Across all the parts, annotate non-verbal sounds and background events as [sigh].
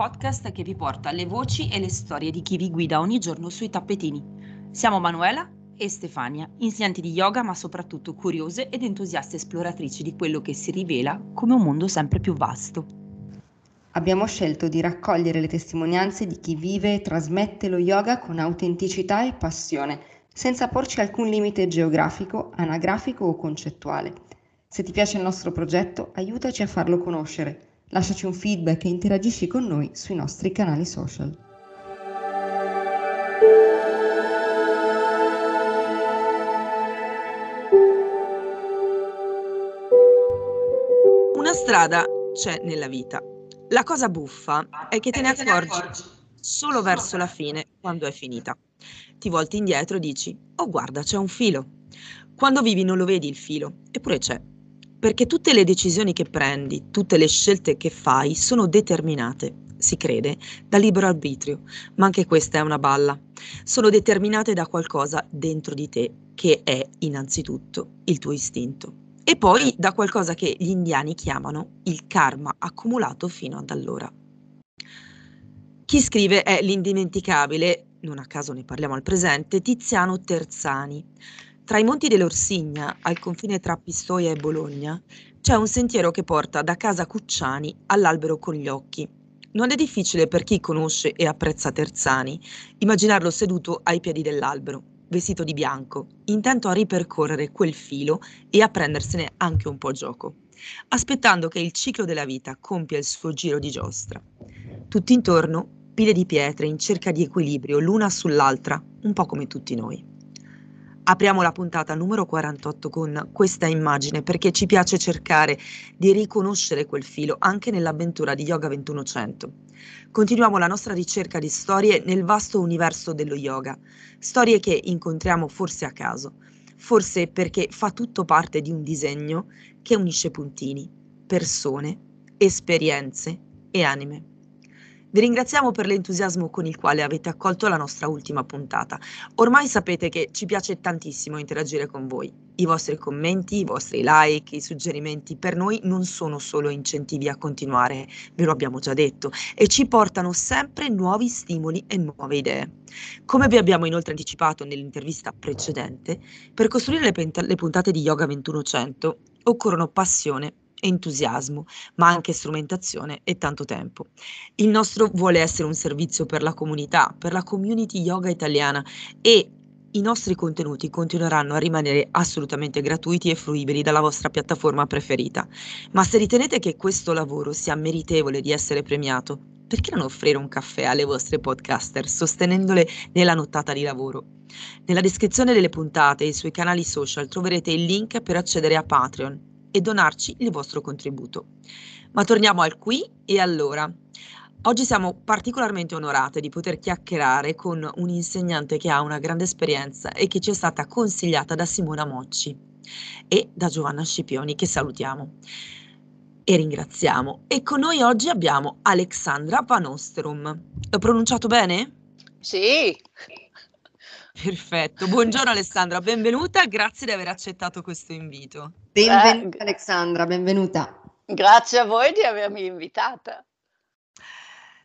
2100 è il podcast che vi porta le voci e le storie di chi vi guida ogni giorno sui tappetini. Siamo Manuela e Stefania, insegnanti di yoga ma soprattutto curiose ed entusiaste esploratrici di quello che si rivela come un mondo sempre più vasto. Abbiamo scelto di raccogliere le testimonianze di chi vive e trasmette lo yoga con autenticità e passione, senza porci alcun limite geografico, anagrafico o concettuale. Se ti piace il nostro progetto, aiutaci a farlo conoscere Lasciaci un feedback e interagisci con noi sui nostri canali social. Una strada c'è nella vita. La cosa buffa è che te ne accorgi solo verso la fine, quando è finita. Ti volti indietro e dici, oh guarda, c'è un filo. Quando vivi non lo vedi il filo, eppure c'è perché tutte le decisioni che prendi, tutte le scelte che fai sono determinate, si crede, da libero arbitrio, ma anche questa è una balla. Sono determinate da qualcosa dentro di te che è innanzitutto il tuo istinto e poi da qualcosa che gli indiani chiamano il karma accumulato fino ad allora. Chi scrive è l'indimenticabile, non a caso ne parliamo al presente, Tiziano Terzani tra i monti dell'Orsigna, al confine tra Pistoia e Bologna, c'è un sentiero che porta da casa Cucciani all'albero con gli occhi. Non è difficile per chi conosce e apprezza Terzani immaginarlo seduto ai piedi dell'albero, vestito di bianco, intento a ripercorrere quel filo e a prendersene anche un po' gioco, aspettando che il ciclo della vita compia il suo giro di giostra. Tutt'intorno pile di pietre in cerca di equilibrio l'una sull'altra, un po' come tutti noi. Apriamo la puntata numero 48 con questa immagine perché ci piace cercare di riconoscere quel filo anche nell'avventura di Yoga 2100. Continuiamo la nostra ricerca di storie nel vasto universo dello yoga, storie che incontriamo forse a caso, forse perché fa tutto parte di un disegno che unisce puntini, persone, esperienze e anime. Vi ringraziamo per l'entusiasmo con il quale avete accolto la nostra ultima puntata. Ormai sapete che ci piace tantissimo interagire con voi. I vostri commenti, i vostri like, i suggerimenti per noi non sono solo incentivi a continuare, ve lo abbiamo già detto, e ci portano sempre nuovi stimoli e nuove idee. Come vi abbiamo inoltre anticipato nell'intervista precedente, per costruire le, pent- le puntate di Yoga 2100 occorrono passione, entusiasmo, ma anche strumentazione e tanto tempo. Il nostro vuole essere un servizio per la comunità, per la community yoga italiana e i nostri contenuti continueranno a rimanere assolutamente gratuiti e fruibili dalla vostra piattaforma preferita. Ma se ritenete che questo lavoro sia meritevole di essere premiato, perché non offrire un caffè alle vostre podcaster sostenendole nella nottata di lavoro? Nella descrizione delle puntate e sui canali social troverete il link per accedere a Patreon e donarci il vostro contributo. Ma torniamo al qui e allora. Oggi siamo particolarmente onorate di poter chiacchierare con un insegnante che ha una grande esperienza e che ci è stata consigliata da Simona Mocci e da Giovanna Scipioni, che salutiamo e ringraziamo. E con noi oggi abbiamo Alexandra Van Osterum. L'ho pronunciato bene? Sì. Perfetto, buongiorno Alessandra, benvenuta, grazie di aver accettato questo invito. Benvenuta eh, Alessandra, benvenuta. Grazie a voi di avermi invitata.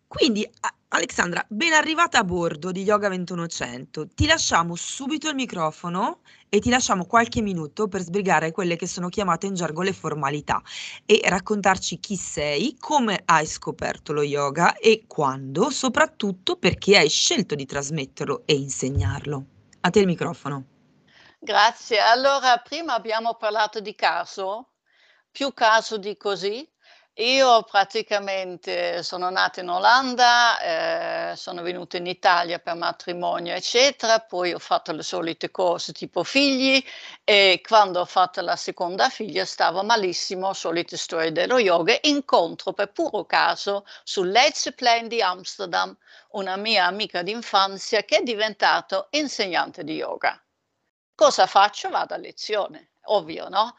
Quindi Alexandra, ben arrivata a bordo di Yoga 2100, ti lasciamo subito il microfono e ti lasciamo qualche minuto per sbrigare quelle che sono chiamate in gergo le formalità e raccontarci chi sei, come hai scoperto lo yoga e quando, soprattutto perché hai scelto di trasmetterlo e insegnarlo. A te il microfono. Grazie. Allora, prima abbiamo parlato di caso, più caso di così, io praticamente sono nata in Olanda, eh, sono venuta in Italia per matrimonio, eccetera, poi ho fatto le solite cose tipo figli e quando ho fatto la seconda figlia stavo malissimo, solite storie dello yoga, incontro per puro caso sul Leidseplein di Amsterdam una mia amica d'infanzia che è diventato insegnante di yoga. Cosa faccio? Vado a lezione, ovvio, no?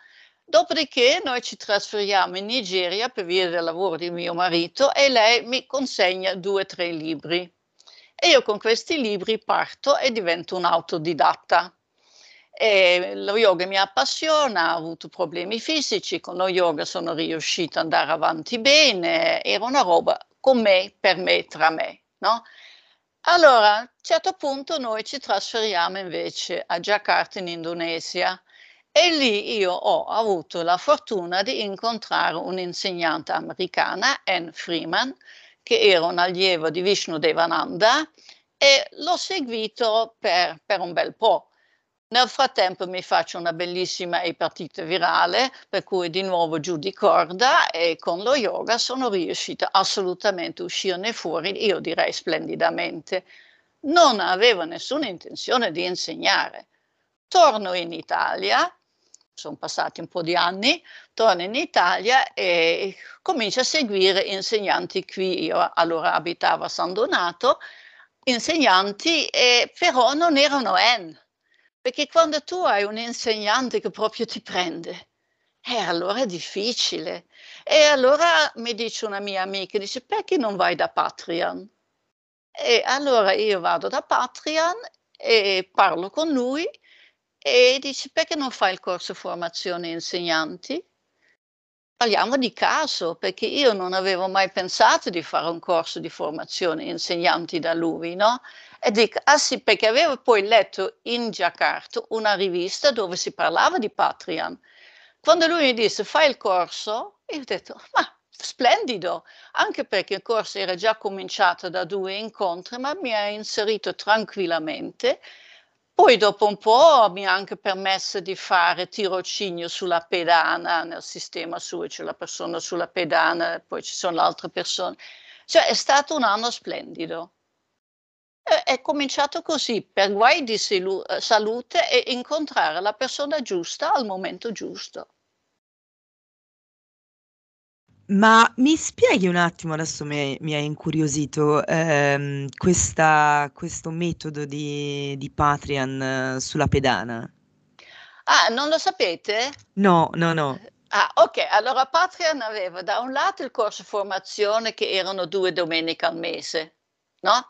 Dopodiché noi ci trasferiamo in Nigeria per via del lavoro di mio marito e lei mi consegna due o tre libri. E io con questi libri parto e divento un autodidatta. E lo yoga mi appassiona, ho avuto problemi fisici, con lo yoga sono riuscita ad andare avanti bene, era una roba con me, per me, tra me, no? Allora, a un certo punto noi ci trasferiamo invece a Jakarta in Indonesia e lì io ho avuto la fortuna di incontrare un'insegnante americana, Anne Freeman, che era un allievo di Vishnu Devananda e l'ho seguito per, per un bel po'. Nel frattempo mi faccio una bellissima epatite virale, per cui di nuovo giù di corda e con lo yoga sono riuscita assolutamente a uscirne fuori, io direi splendidamente. Non avevo nessuna intenzione di insegnare. Torno in Italia, sono passati un po' di anni, torno in Italia e comincio a seguire insegnanti qui. Io allora abitavo a San Donato, insegnanti, eh, però non erano N perché quando tu hai un insegnante che proprio ti prende, eh, allora è difficile. E allora mi dice una mia amica, dice, perché non vai da Patreon? E allora io vado da Patreon e parlo con lui e dice, perché non fai il corso formazione insegnanti? Parliamo di caso, perché io non avevo mai pensato di fare un corso di formazione insegnanti da lui, no? E dico, ah sì, perché avevo poi letto in Giacarta una rivista dove si parlava di Patreon. Quando lui mi disse, fai il corso, io ho detto, ma splendido, anche perché il corso era già cominciato da due incontri, ma mi ha inserito tranquillamente. Poi dopo un po' mi ha anche permesso di fare tirocinio sulla pedana nel sistema suo, c'è la persona sulla pedana, poi ci sono altre persone. Cioè è stato un anno splendido. È cominciato così, per guai di salute e incontrare la persona giusta al momento giusto. Ma mi spieghi un attimo, adesso mi, mi hai incuriosito, ehm, questa- questo metodo di, di Patreon eh, sulla pedana? Ah, non lo sapete? No, no, no. Ah, ok. Allora Patreon aveva da un lato il corso formazione che erano due domeniche al mese, no?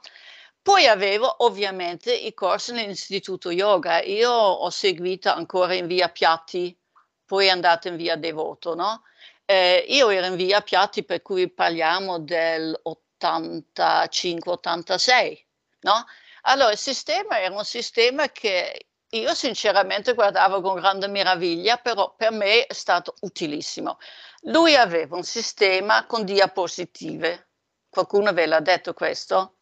Poi avevo ovviamente i corsi nell'istituto yoga. Io ho seguito ancora in via Piatti, poi è andato in via Devoto, no? Eh, io ero in via Piatti, per cui parliamo del 85-86, no? Allora, il sistema era un sistema che io sinceramente guardavo con grande meraviglia, però per me è stato utilissimo. Lui aveva un sistema con diapositive. Qualcuno ve l'ha detto questo?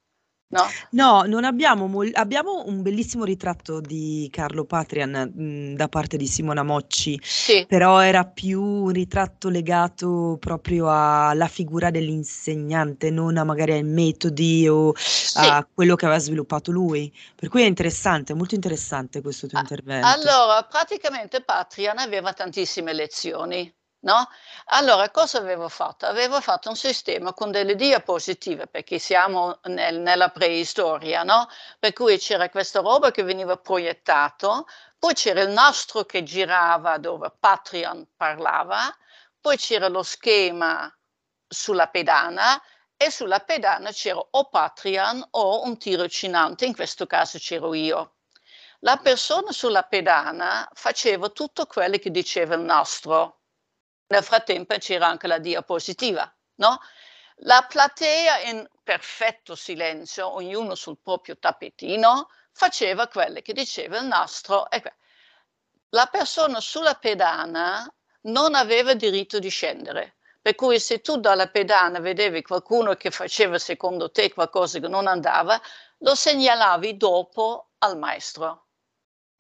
No? No, non abbiamo, mol- abbiamo un bellissimo ritratto di Carlo Patrian mh, da parte di Simona Mocci, Sì, però era più un ritratto legato proprio alla figura dell'insegnante, non a magari ai metodi o sì. a quello che aveva sviluppato lui. Per cui è interessante, molto interessante questo tuo intervento. Allora, praticamente Patreon aveva tantissime lezioni, no? Allora, cosa avevo fatto? Avevo fatto un sistema con delle diapositive, perché siamo nel- nella preistoria, no? Per cui c'era questa roba che veniva proiettato, poi c'era il nastro che girava dove Patreon parlava, poi c'era lo schema sulla pedana e sulla pedana c'era o Patreon o un tirocinante, in questo caso c'ero io. La persona sulla pedana faceva tutto quello che diceva il nastro. Nel frattempo c'era anche la diapositiva, no? La platea in perfetto silenzio, ognuno sul proprio tappetino, faceva quello che diceva il nastro. La persona sulla pedana non aveva diritto di scendere. Per cui se tu dalla pedana vedevi qualcuno che faceva secondo te qualcosa che non andava, lo segnalavi dopo al maestro.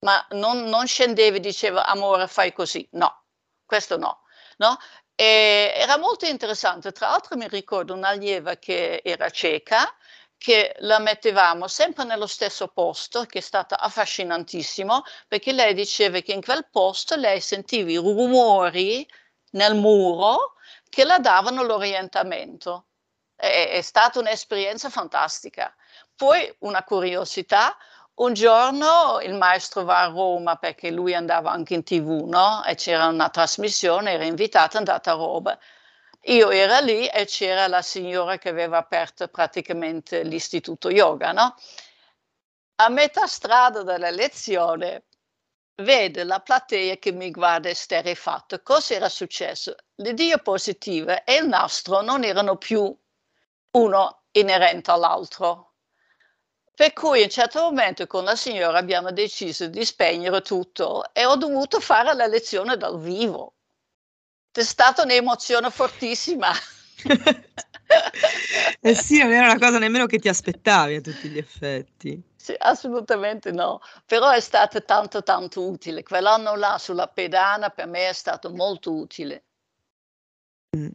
Ma non, non scendevi e diceva amore fai così. No, questo no. No? Era molto interessante. Tra l'altro mi ricordo un'allieva che era cieca, che la mettevamo sempre nello stesso posto, che è stato affascinantissimo, perché lei diceva che in quel posto lei sentiva i rumori nel muro che la davano l'orientamento. È, è stata un'esperienza fantastica. Poi una curiosità, un giorno il maestro va a Roma perché lui andava anche in tv, no? E c'era una trasmissione, era invitato, è andato a Roma. Io ero lì e c'era la signora che aveva aperto praticamente l'istituto yoga, no? A metà strada della lezione vede la platea che mi guarda esterrefatto. Cosa era successo? Le diapositive e il nastro non erano più uno inerente all'altro. Per cui in un certo momento con la signora abbiamo deciso di spegnere tutto e ho dovuto fare la lezione dal vivo. È stata un'emozione fortissima. [laughs] eh sì, non era una cosa nemmeno che ti aspettavi a tutti gli effetti. Sì, assolutamente no, però è stato tanto tanto utile. Quell'anno là sulla pedana per me è stato molto utile. Mm.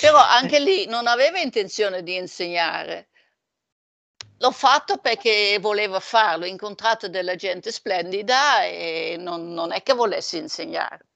Però anche lì non avevo intenzione di insegnare. L'ho fatto perché volevo farlo, ho incontrato della gente splendida e non, non è che volessi insegnare.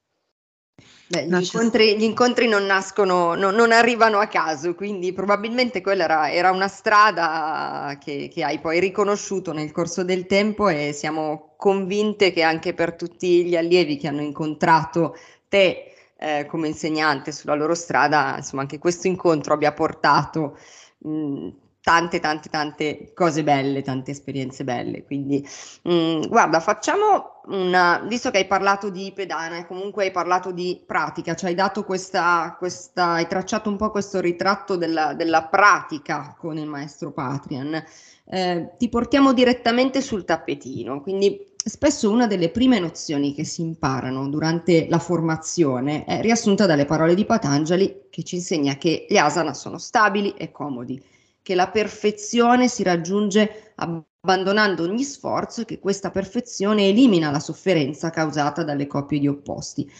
Beh, gli, incontri, gli, incontri, non nascono, no, non arrivano a caso, quindi probabilmente quella era, era una strada che, che, hai poi riconosciuto nel corso del tempo e siamo convinte che anche per tutti gli allievi che hanno incontrato te eh, come insegnante sulla loro strada, insomma, anche questo incontro abbia portato mh, tante, tante, tante cose belle, tante esperienze belle. Quindi, mh, guarda, facciamo una, visto che hai parlato di pedana e comunque hai parlato di pratica, ci hai dato questa, questa hai tracciato un po' questo ritratto della, della pratica con il maestro Patrian. Eh, ti portiamo direttamente sul tappetino, quindi spesso una delle prime nozioni che si imparano durante la formazione è riassunta dalle parole di Patanjali che ci insegna che gli asana sono stabili e comodi, che la perfezione si raggiunge abbandonando ogni sforzo e che questa perfezione elimina la sofferenza causata dalle coppie di opposti.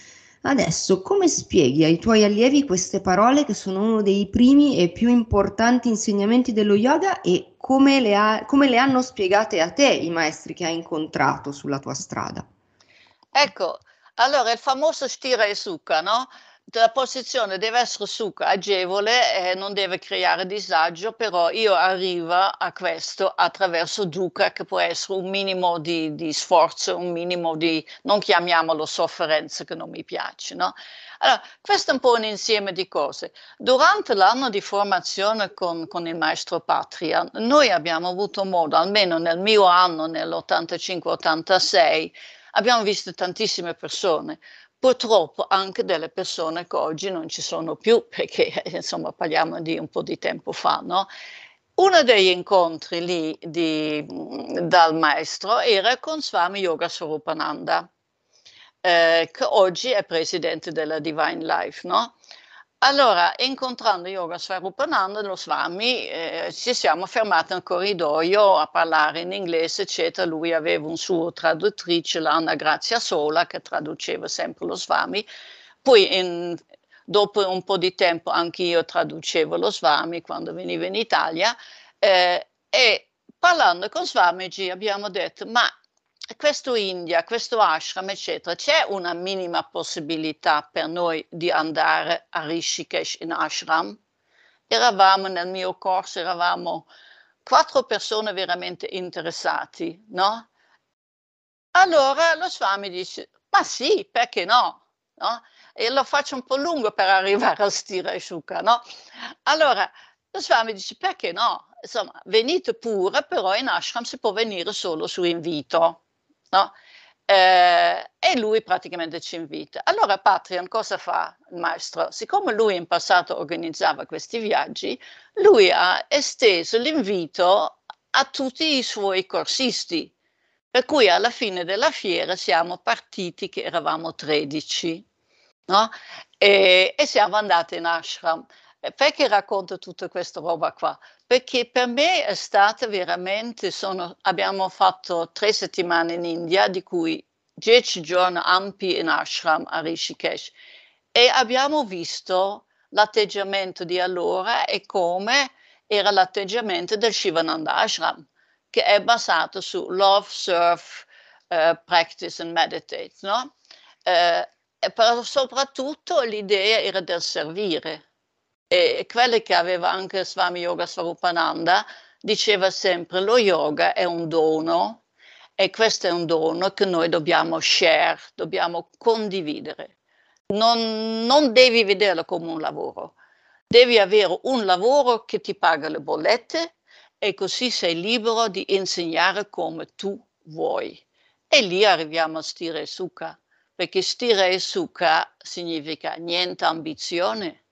Adesso, come spieghi ai tuoi allievi queste parole che sono uno dei primi e più importanti insegnamenti dello yoga e come le, ha, come le hanno spiegate a te i maestri che hai incontrato sulla tua strada? Ecco, allora il famoso stira e succa, no? La posizione deve essere succa, agevole e non deve creare disagio, però io arrivo a questo attraverso dukkha che può essere un minimo di, di, sforzo, un minimo di, non chiamiamolo sofferenza che non mi piace, no? Allora, questo è un po' un insieme di cose. Durante l'anno di formazione con, con il maestro Patria, noi abbiamo avuto modo, almeno nel mio anno, nell'85-86, abbiamo visto tantissime persone, purtroppo anche delle persone che oggi non ci sono più, [laughs] perché insomma parliamo di un po' di tempo fa, no? Uno degli incontri lì di, dal maestro era con Swami Yoga Swarupananda, eh, che oggi è presidente della Divine Life, no? Allora, incontrando Yoga Swarupananda, lo Swami, eh, ci siamo fermati nel corridoio a parlare in inglese, eccetera. Lui aveva un suo traduttrice, l'Anna Grazia Sola, che traduceva sempre lo Swami. Poi, in, dopo un po' di tempo, anche io traducevo lo Swami quando venivo in Italia. Eh, e parlando con Swamiji abbiamo detto, ma questo India, questo ashram, eccetera, c'è una minima possibilità per noi di andare a Rishikesh in ashram? Eravamo nel mio corso, eravamo quattro persone veramente interessati, no? Allora lo Swami dice, ma sì, perché no? no? E lo faccio un po' lungo per arrivare al Stira e Shuka, no? Allora lo Swami dice, perché no? Insomma, venite pure, però in ashram si può venire solo su invito no? Eh, e lui praticamente ci invita. Allora Patreon cosa fa il maestro? Siccome lui in passato organizzava questi viaggi, lui ha esteso l'invito a tutti i suoi corsisti, per cui alla fine della fiera siamo partiti che eravamo 13, no? e, e siamo andati in ashram. Perché racconto tutta questa roba qua? Perché per me è stata veramente, sono, abbiamo fatto tre settimane in India, di cui dieci giorni ampi in ashram a Rishikesh e abbiamo visto l'atteggiamento di allora e come era l'atteggiamento del Shivananda Ashram, che è basato su love, serve, uh, practice and meditate, no? Uh, però soprattutto l'idea era del servire, e quelle che aveva anche Swami Yoga Swarupananda diceva sempre lo yoga è un dono e questo è un dono che noi dobbiamo share, dobbiamo condividere. Non, non devi vederlo come un lavoro, devi avere un lavoro che ti paga le bollette e così sei libero di insegnare come tu vuoi. E lì arriviamo a stira e succa, perché stira e succa significa niente ambizione,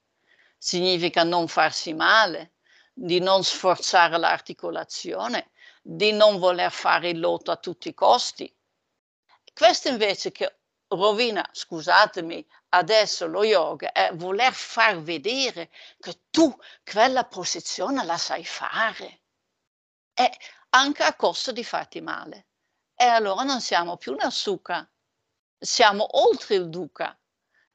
significa non farsi male, di non sforzare l'articolazione, di non voler fare il lotto a tutti i costi. Questo invece che rovina, scusatemi, adesso lo yoga è voler far vedere che tu quella posizione la sai fare, e anche a costo di farti male. E allora non siamo più nel suka, siamo oltre il dukkha.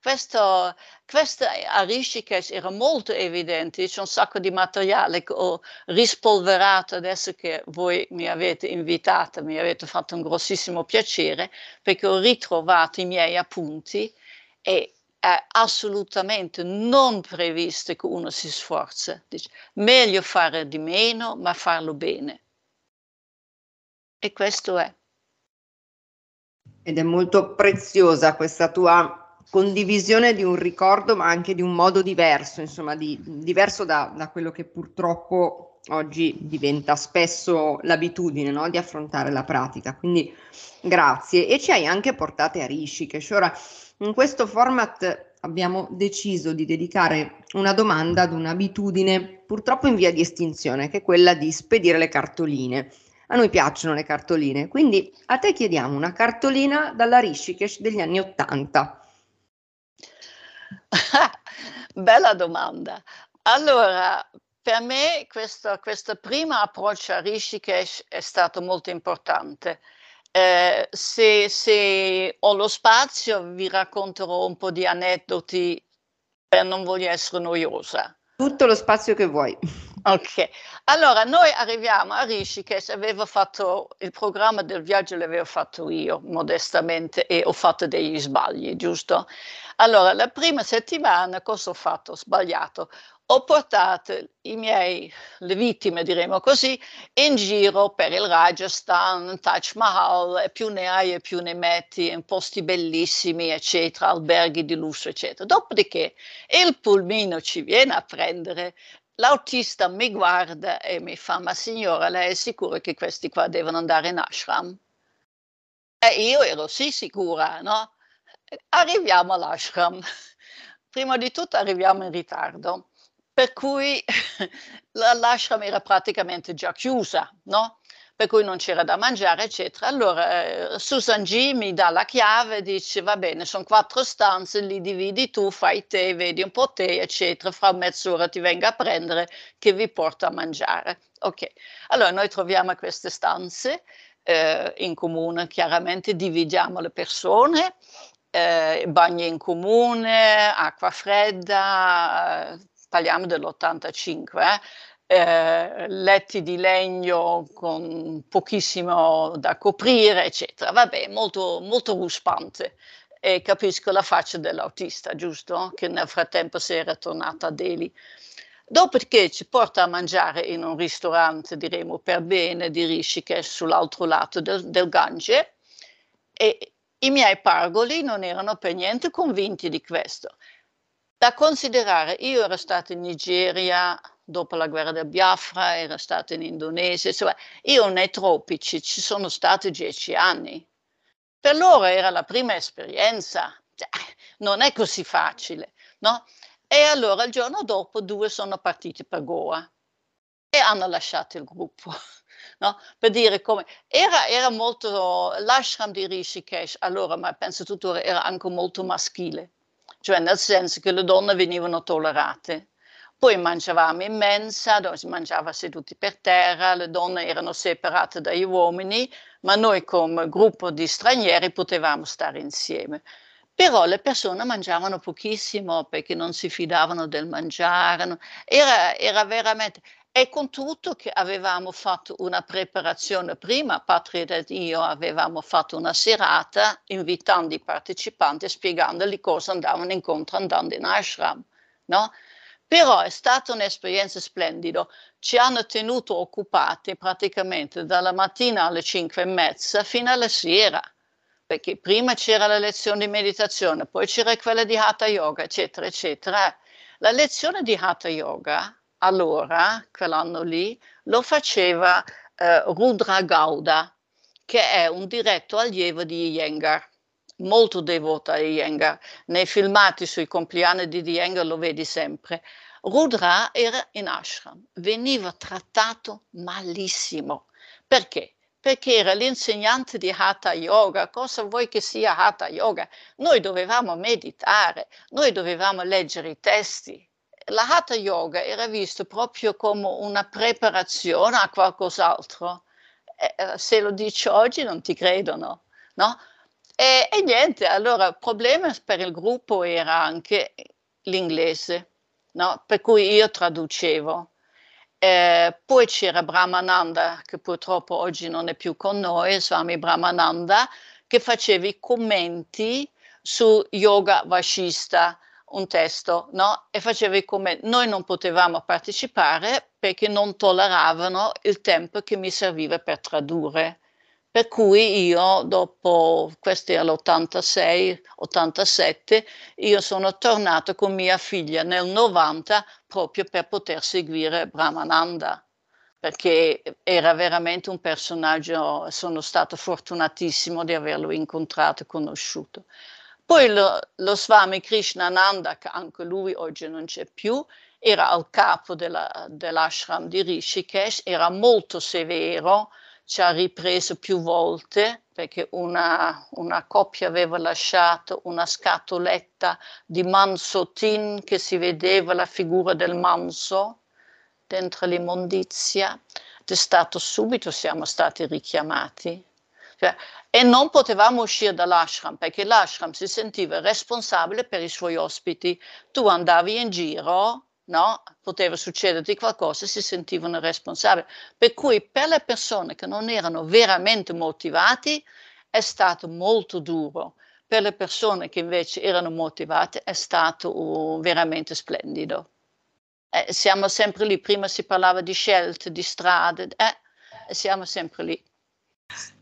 Questo, questo a Rishikesh era molto evidente, c'è un sacco di materiale che ho rispolverato adesso che voi mi avete invitata, mi avete fatto un grossissimo piacere perché ho ritrovato i miei appunti e è assolutamente non previsto che uno si sforza. Dice, meglio fare di meno, ma farlo bene. E questo è. Ed è molto preziosa questa tua condivisione di un ricordo, ma anche di un modo diverso, insomma, di, diverso da, da, quello che purtroppo oggi diventa spesso l'abitudine no? di affrontare la pratica. Quindi grazie. E ci hai anche portate a Rishikesh. Ora, in questo format abbiamo deciso di dedicare una domanda ad un'abitudine purtroppo in via di estinzione, che è quella di spedire le cartoline. A noi piacciono le cartoline, quindi a te chiediamo una cartolina dalla Rishikesh degli anni Ottanta. [laughs] Bella domanda. Allora, per me questo, questo primo approccio a Rishikesh è stato molto importante. Eh, se, se, ho lo spazio vi racconterò un po' di aneddoti per non voler essere noiosa. Tutto lo spazio che vuoi. Ok, allora noi arriviamo a Rishikesh, avevo fatto il programma del viaggio, l'avevo fatto io modestamente e ho fatto degli sbagli, giusto? Allora, la prima settimana cosa ho fatto? Ho sbagliato. Ho portato i miei, le vittime, diremo così, in giro per il Rajasthan, Taj Mahal, e più ne hai e più ne metti, in posti bellissimi, eccetera, alberghi di lusso, eccetera. Dopodiché il pulmino ci viene a prendere, l'autista mi guarda e mi fa, ma signora, lei è sicura che questi qua devono andare in ashram? E io ero sì sicura, no? Arriviamo all'ashram. Prima di tutto arriviamo in ritardo, per cui [laughs] l'ashram era praticamente già chiusa, no? Per cui non c'era da mangiare, eccetera. Allora eh, Susan G mi dà la chiave, dice va bene, sono quattro stanze, li dividi tu, fai te, vedi un po' te, eccetera, fra mezz'ora ti venga a prendere che vi porta a mangiare. Ok, allora noi troviamo queste stanze eh, in comune, chiaramente dividiamo le persone, eh, bagni in comune, acqua fredda, parliamo dell'85, eh, eh, letti di legno con pochissimo da coprire, eccetera. Vabbè, molto, molto ruspante. E capisco la faccia dell'autista, giusto? Che nel frattempo si era tornata a Delhi. Dopodiché ci porta a mangiare in un ristorante, diremo per bene, di Rishikesh sull'altro lato del, del Gange e i miei pargoli non erano per niente convinti di questo. Da considerare, io ero stata in Nigeria dopo la guerra del Biafra, ero stata in Indonesia, insomma, io nei tropici ci sono stati dieci anni. Per loro era la prima esperienza, cioè, non è così facile, no? E allora il giorno dopo due sono partiti per Goa e hanno lasciato il gruppo. [laughs] No? Per dire come era, era molto l'ashram di Rishikesh, allora, ma penso tuttora era anche molto maschile, cioè nel senso che le donne venivano tollerate. Poi mangiavamo in mensa, dove si mangiava seduti per terra, le donne erano separate dagli uomini, ma noi come gruppo di stranieri potevamo stare insieme. Però le persone mangiavano pochissimo perché non si fidavano del mangiare, era, era veramente e con tutto che avevamo fatto una preparazione prima, Patria ed io avevamo fatto una serata invitando i partecipanti e spiegandogli cosa andavano incontro andando in ashram, no? Però è stata un'esperienza splendida, ci hanno tenuto occupati praticamente dalla mattina alle cinque e mezza fino alla sera, perché prima c'era la lezione di meditazione, poi c'era quella di Hatha Yoga, eccetera, eccetera. La lezione di Hatha Yoga allora, quell'anno lì, lo faceva eh, Rudra Gauda, che è un diretto allievo di Iyengar, molto devota a Iyengar. Nei filmati sui compleanni di Iyengar lo vedi sempre. Rudra era in ashram, veniva trattato malissimo. Perché? Perché era l'insegnante di Hatha Yoga. Cosa vuoi che sia Hatha Yoga? Noi dovevamo meditare, noi dovevamo leggere i testi. La Hatha Yoga era vista proprio come una preparazione a qualcos'altro. Eh, se lo dici oggi non ti credono, no? E, e niente, allora il problema per il gruppo era anche l'inglese, no? per cui io traducevo. Eh, poi c'era Brahmananda, che purtroppo oggi non è più con noi, Swami Brahmananda, che faceva i commenti su yoga vascista, un testo, no? E faceva i commenti. Noi non potevamo partecipare perché non tolleravano il tempo che mi serviva per tradurre. Per cui io, dopo, questo era l'86, 87, io sono tornato con mia figlia nel 90 proprio per poter seguire Brahmananda, perché era veramente un personaggio, sono stato fortunatissimo di averlo incontrato e conosciuto. Poi lo, lo Swami Krishnananda, che anche lui oggi non c'è più, era al capo della, dell'ashram di Rishikesh, era molto severo, ci ha ripreso più volte perché una, una coppia aveva lasciato una scatoletta di manso tin che si vedeva la figura del manso dentro l'immondizia è stato subito, siamo stati richiamati. Cioè, e non potevamo uscire dall'ashram perché l'ashram si sentiva responsabile per i suoi ospiti. Tu andavi in giro no? poteva succederti qualcosa, si sentivano responsabili. Per cui per le persone che non erano veramente motivati è stato molto duro, per le persone che invece erano motivate è stato uh, veramente splendido. Eh, siamo sempre lì, prima si parlava di scelte, di strade, eh, siamo sempre lì.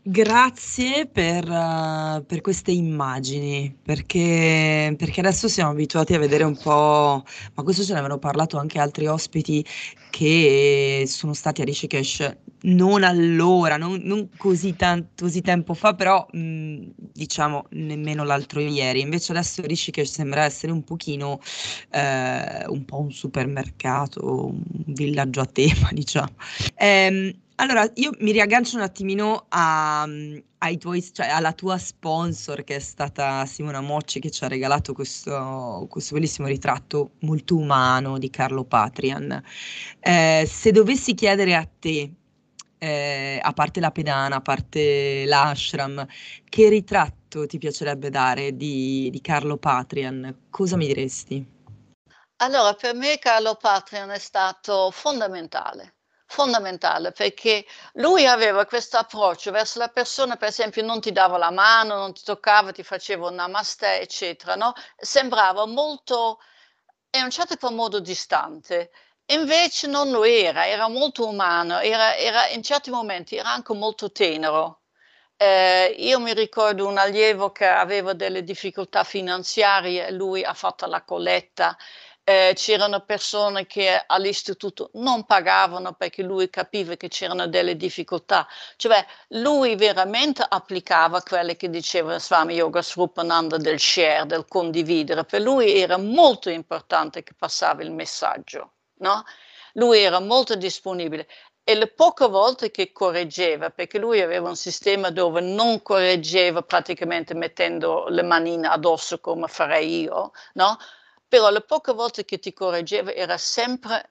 Grazie per, uh, per queste immagini, perché, perché adesso siamo abituati a vedere un po', ma questo ce ne avevano parlato anche altri ospiti che sono stati a Rishikesh non allora, non, non così, tanto, così tempo fa, però mh, diciamo nemmeno l'altro ieri. Invece adesso Rishikesh sembra essere un pochino eh, un po' un supermercato, un villaggio a tema, [laughs] diciamo. Eh, allora, io mi riaggancio un attimino a, ai tuoi, cioè alla tua sponsor che è stata Simona Mocci che ci ha regalato questo, questo bellissimo ritratto molto umano di Carlo Patrian. Eh, se dovessi chiedere a te, eh, a parte la pedana, a parte l'ashram, che ritratto ti piacerebbe dare di, di Carlo Patrian, cosa mi diresti? Allora, per me Carlo Patrian è stato fondamentale fondamentale perché lui aveva questo approccio verso la persona, per esempio non ti dava la mano, non ti toccava, ti faceva un namaste, eccetera, no? Sembrava molto, in un certo modo distante. Invece non lo era, era molto umano, era, era in certi momenti era anche molto tenero. Eh, io mi ricordo un allievo che aveva delle difficoltà finanziarie, lui ha fatto la colletta eh, c'erano persone che all'istituto non pagavano perché lui capiva che c'erano delle difficoltà, cioè lui veramente applicava quelle che diceva Swami Yoga Srupananda del share, del condividere, per lui era molto importante che passava il messaggio, no? Lui era molto disponibile e le poche volte che correggeva, perché lui aveva un sistema dove non correggeva praticamente mettendo le manine addosso come farei io, no? Però le poche volte che ti correggeva era sempre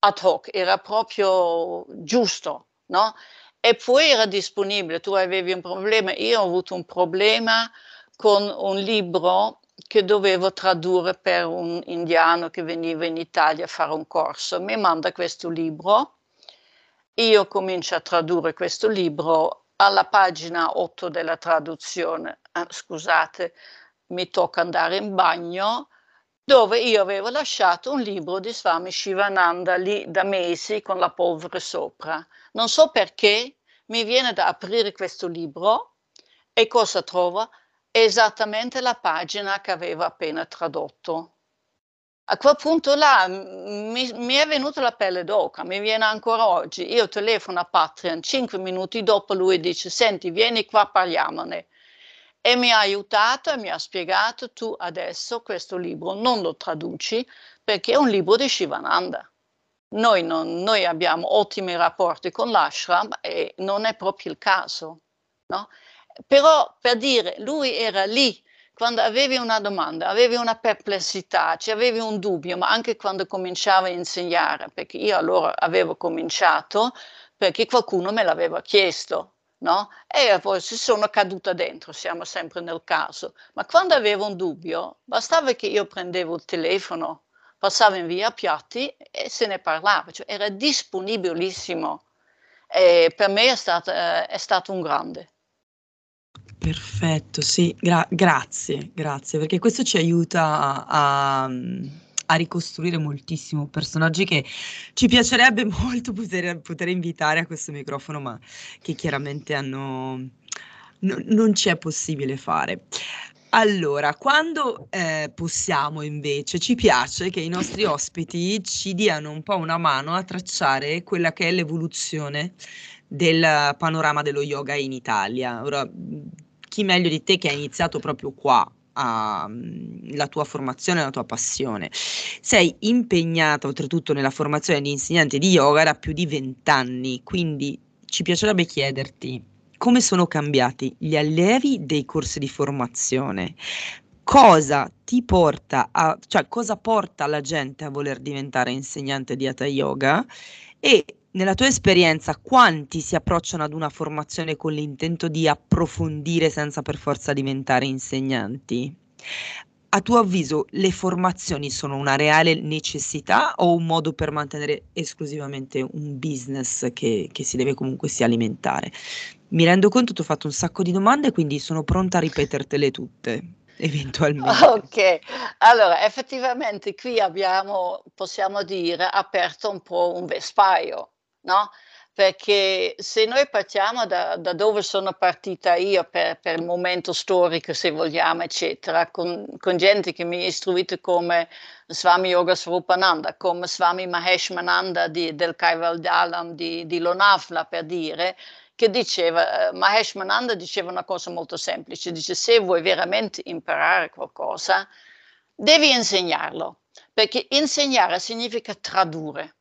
ad hoc, era proprio giusto, no? E poi era disponibile, tu avevi un problema, io ho avuto un problema con un libro che dovevo tradurre per un indiano che veniva in Italia a fare un corso. Mi manda questo libro, io comincio a tradurre questo libro alla pagina 8 della traduzione. Ah, scusate, mi tocca andare in bagno dove io avevo lasciato un libro di Swami Shivananda lì da mesi con la polvere sopra. Non so perché mi viene da aprire questo libro e cosa trovo? Esattamente la pagina che avevo appena tradotto. A quel punto là mi, mi è venuta la pelle d'oca, mi viene ancora oggi. Io telefono a Patreon, cinque minuti dopo lui dice, senti, vieni qua, parliamone e mi ha aiutato e mi ha spiegato tu adesso questo libro non lo traduci perché è un libro di Shivananda. Noi, non, noi abbiamo ottimi rapporti con l'ashram e non è proprio il caso, no? Però per dire, lui era lì quando avevi una domanda, avevi una perplessità, ci avevi un dubbio, ma anche quando cominciava a insegnare, perché io allora avevo cominciato perché qualcuno me l'aveva chiesto, no? E poi si sono caduta dentro, siamo sempre nel caso. Ma quando avevo un dubbio, bastava che io prendevo il telefono, passavo in via Piatti e se ne parlava, cioè era disponibilissimo. E per me è, stata, è stato un grande. Perfetto, sì, gra- grazie, grazie, perché questo ci aiuta a ricostruire moltissimo personaggi che ci piacerebbe [laughs] molto poter, poter invitare a questo microfono, ma che chiaramente hanno, no, non ci è possibile fare. Allora, quando eh, possiamo invece, ci piace che i nostri ospiti ci diano un po' una mano a tracciare quella che è l'evoluzione del panorama dello yoga in Italia. Ora, chi meglio di te che ha iniziato proprio qua a, la tua formazione, la tua passione. Sei impegnata oltretutto nella formazione di insegnante di yoga da più di vent'anni, quindi ci piacerebbe chiederti come sono cambiati gli allievi dei corsi di formazione, cosa ti porta a, cioè cosa porta la gente a voler diventare insegnante di Hatha Yoga e nella tua esperienza quanti si approcciano ad una formazione con l'intento di approfondire senza per forza diventare insegnanti? A tuo avviso le formazioni sono una reale necessità o un modo per mantenere esclusivamente un business che, che si deve comunque sia alimentare? Mi rendo conto, ti ho fatto un sacco di domande, quindi sono pronta a ripetertele tutte [laughs] eventualmente. Ok, allora effettivamente qui abbiamo, possiamo dire, aperto un po' un vespaio, no? perché se noi partiamo da, da, dove sono partita io per, per, il momento storico, se vogliamo, eccetera, con, con gente che mi ha istruito come Swami Yoga Swarupananda, come Swami Maheshmananda di, del Kaivaldalam di, di Lonavla, per dire, che diceva, uh, Maheshmananda diceva una cosa molto semplice, dice se vuoi veramente imparare qualcosa, devi insegnarlo, perché insegnare significa tradurre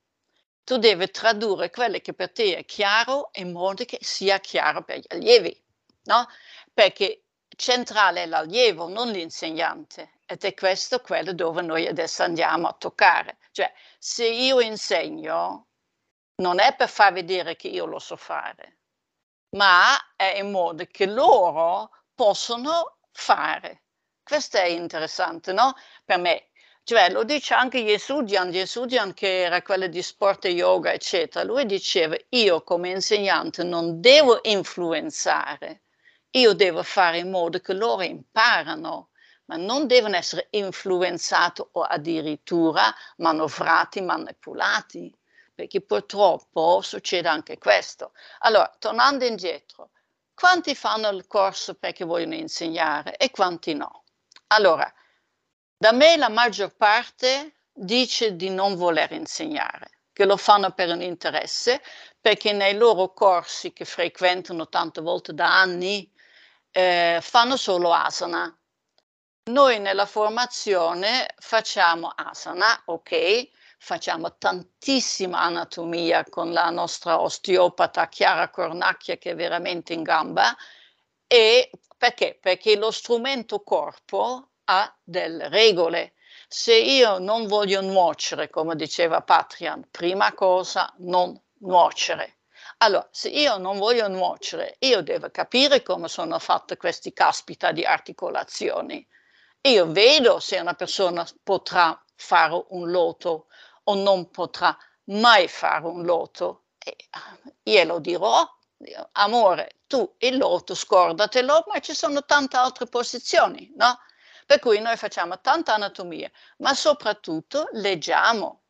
tu devi tradurre quello che per te è chiaro in modo che sia chiaro per gli allievi, no? Perché centrale è l'allievo, non l'insegnante. Ed è questo quello dove noi adesso andiamo a toccare. Cioè, se io insegno, non è per far vedere che io lo so fare, ma è in modo che loro possono fare. Questo è interessante, no? Per me, cioè, lo dice anche Yesudian, Yesudian che era quello di sport e yoga, eccetera. Lui diceva, io come insegnante non devo influenzare, io devo fare in modo che loro imparano, ma non devono essere influenzati o addirittura manovrati, manipolati, perché purtroppo succede anche questo. Allora, tornando indietro, quanti fanno il corso perché vogliono insegnare e quanti no? Allora, da me la maggior parte dice di non voler insegnare, che lo fanno per un interesse, perché nei loro corsi che frequentano tante volte da anni eh, fanno solo asana. Noi nella formazione facciamo asana, ok, facciamo tantissima anatomia con la nostra osteopata Chiara Cornacchia che è veramente in gamba e perché? Perché lo strumento corpo ha delle regole. Se io non voglio nuocere, come diceva Patrian, prima cosa non nuocere. Allora, se io non voglio nuocere, io devo capire come sono fatte queste caspita di articolazioni. Io vedo se una persona potrà fare un loto o non potrà mai fare un loto. E glielo dirò, amore, tu il loto scordatelo, ma ci sono tante altre posizioni, no? Per cui noi facciamo tanta anatomia, ma soprattutto leggiamo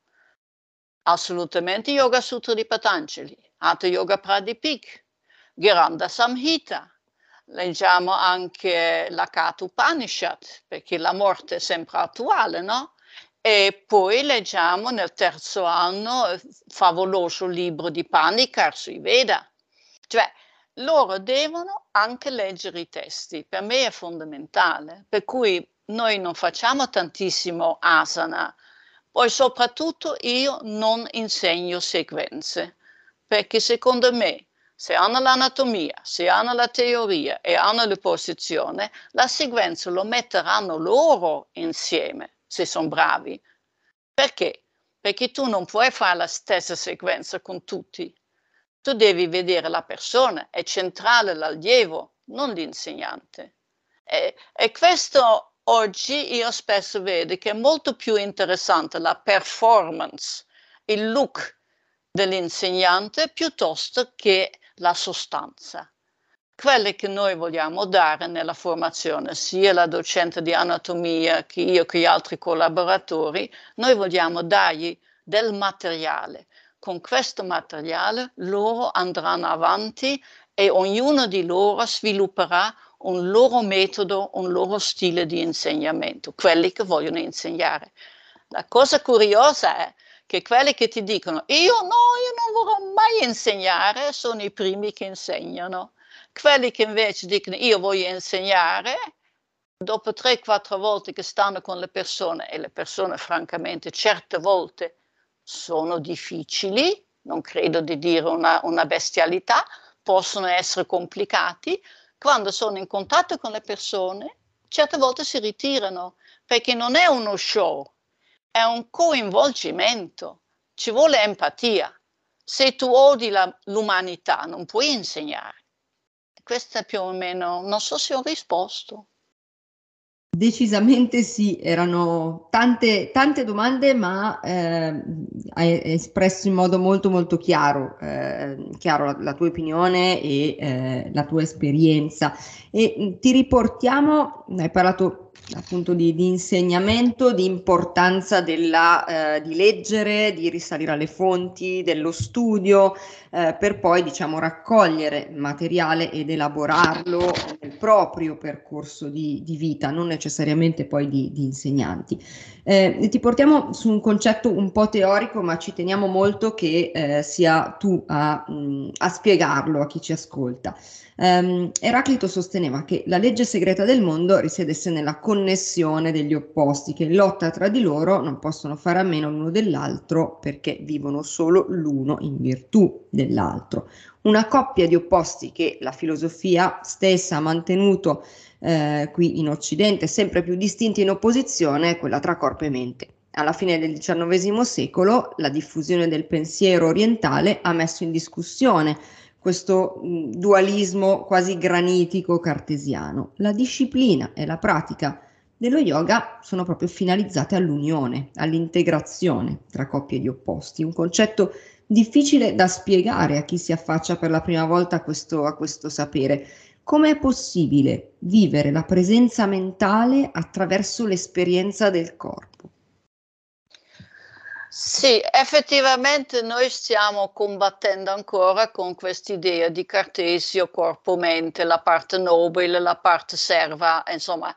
assolutamente Yoga Sutra di Patanjali, Hatha Yoga Pradipik, Giranda Samhita, leggiamo anche la Kata Upanishad, perché la morte è sempre attuale, no? E poi leggiamo nel terzo anno il favoloso libro di Panikar sui Veda. Cioè, loro devono anche leggere i testi, per me è fondamentale, per cui noi non facciamo tantissimo asana, Poi soprattutto io non insegno sequenze, perché secondo me se hanno l'anatomia, se hanno la teoria e hanno la posizione, la sequenza lo metteranno loro insieme, se sono bravi. Perché? Perché tu non puoi fare la stessa sequenza con tutti. Tu devi vedere la persona, è centrale l'allievo, non l'insegnante. E, e questo oggi io spesso vedo che è molto più interessante la performance, il look dell'insegnante piuttosto che la sostanza. Quelle che noi vogliamo dare nella formazione, sia la docente di anatomia che io che gli altri collaboratori, noi vogliamo dargli del materiale. Con questo materiale loro andranno avanti e ognuno di loro svilupperà un loro metodo, un loro stile di insegnamento, quelli che vogliono insegnare. La cosa curiosa è che quelli che ti dicono io no, io non vorrò mai insegnare, sono i primi che insegnano. Quelli che invece dicono io voglio insegnare, dopo 3-4 volte che stanno con le persone, e le persone francamente certe volte sono difficili, non credo di dire una, una bestialità, possono essere complicati, quando sono in contatto con le persone, certe volte si ritirano, perché non è uno show, è un coinvolgimento, ci vuole empatia. Se tu odi la, l'umanità non puoi insegnare. Questo è più o meno, non so se ho risposto. Decisamente sì, erano tante, tante domande, ma eh, hai espresso in modo molto molto chiaro, eh, chiaro la, la, tua opinione e eh, la tua esperienza. E ti riportiamo, hai parlato appunto di, di, insegnamento, di importanza della, eh, di leggere, di risalire alle fonti, dello studio, eh, per poi diciamo raccogliere materiale ed elaborarlo nel proprio percorso di, di vita, non necessariamente poi di, di insegnanti. Eh, ti portiamo su un concetto un po' teorico, ma ci teniamo molto che eh, sia tu a, mh, a spiegarlo a chi ci ascolta. Um, Eraclito sosteneva che la legge segreta del mondo risiedesse nella connessione degli opposti, che in lotta tra di loro non possono fare a meno l'uno dell'altro perché vivono solo l'uno in virtù dell'altro. Una coppia di opposti che la filosofia stessa ha mantenuto eh, qui in Occidente, sempre più distinti in opposizione, è quella tra corpo e mente. Alla fine del XIX secolo la diffusione del pensiero orientale ha messo in discussione questo dualismo quasi granitico cartesiano. La disciplina e la pratica dello yoga sono proprio finalizzate all'unione, all'integrazione tra coppie di opposti, un concetto difficile da spiegare a chi si affaccia per la prima volta a questo, a questo sapere. Come è possibile vivere la presenza mentale attraverso l'esperienza del corpo? Sì, effettivamente noi stiamo combattendo ancora con quest'idea di Cartesio, corpo-mente, la parte nobile, la parte serva, insomma,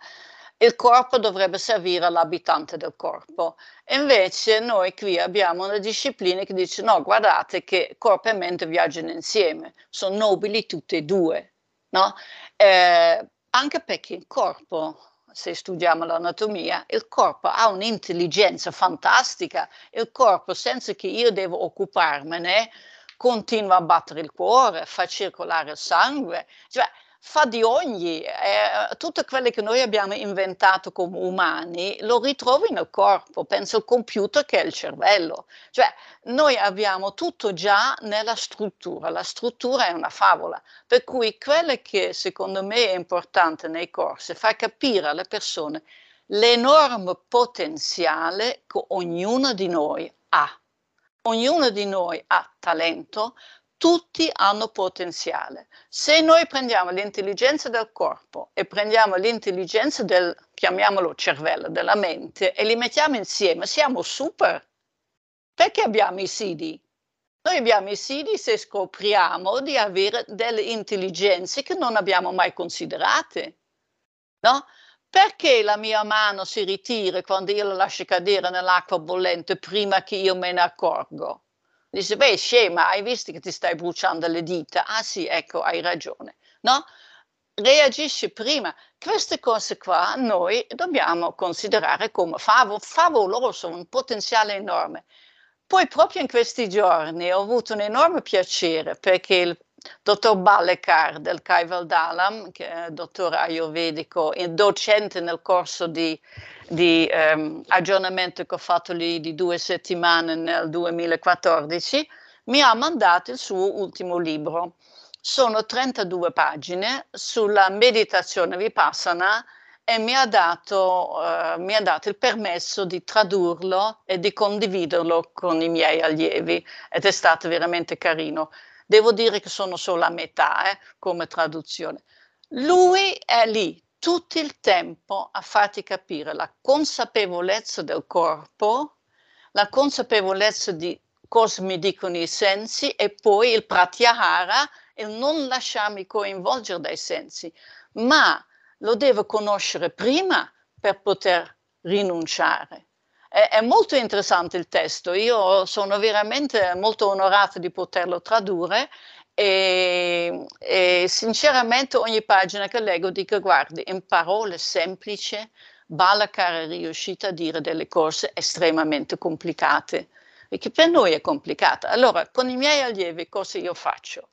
il corpo dovrebbe servire all'abitante del corpo. Invece noi qui abbiamo una disciplina che dice no, guardate che corpo e mente viaggiano insieme, sono nobili tutte e due, no? Eh, anche perché il corpo se studiamo l'anatomia, il corpo ha un'intelligenza fantastica, il corpo senza che io devo occuparmene continua a battere il cuore, fa circolare il sangue, cioè fa di ogni, eh, tutte quelle che noi abbiamo inventato come umani lo ritrovi nel corpo, penso al computer che è il cervello, cioè noi abbiamo tutto già nella struttura, la struttura è una favola, per cui quello che secondo me è importante nei corsi è far capire alle persone l'enorme potenziale che ognuno di noi ha. Ognuno di noi ha talento, tutti hanno potenziale. Se noi prendiamo l'intelligenza del corpo e prendiamo l'intelligenza del, chiamiamolo cervello, della mente e li mettiamo insieme, siamo super. Perché abbiamo i CD? Noi abbiamo i CD se scopriamo di avere delle intelligenze che non abbiamo mai considerate. No? Perché la mia mano si ritira quando io la lascio cadere nell'acqua bollente prima che io me ne accorgo? Dice, beh, scema, hai visto che ti stai bruciando le dita? Ah sì, ecco, hai ragione. No? reagisce prima. Queste cose qua noi dobbiamo considerare come fav- favoloso, un potenziale enorme. Poi proprio in questi giorni ho avuto un enorme piacere perché il dottor Balekar del Kaival Dalam, che è dottore ayurvedico e docente nel corso di, di um, aggiornamento che ho fatto lì di due settimane nel 2014, mi ha mandato il suo ultimo libro. Sono 32 pagine sulla meditazione vipassana e mi ha, dato, uh, mi ha dato il permesso di tradurlo e di condividerlo con i miei allievi ed è stato veramente carino. Devo dire che sono solo a metà eh, come traduzione. Lui è lì tutto il tempo a farti capire la consapevolezza del corpo, la consapevolezza di cosa mi dicono i sensi e poi il pratyahara, il non lasciarmi coinvolgere dai sensi, ma lo devo conoscere prima per poter rinunciare. È, è, molto interessante il testo, io sono veramente molto onorata di poterlo tradurre e, e sinceramente ogni pagina che leggo dico guardi, in parole semplici Balakar è riuscita a dire delle cose estremamente complicate, perché per noi è complicata. Allora, con i miei allievi cosa io faccio?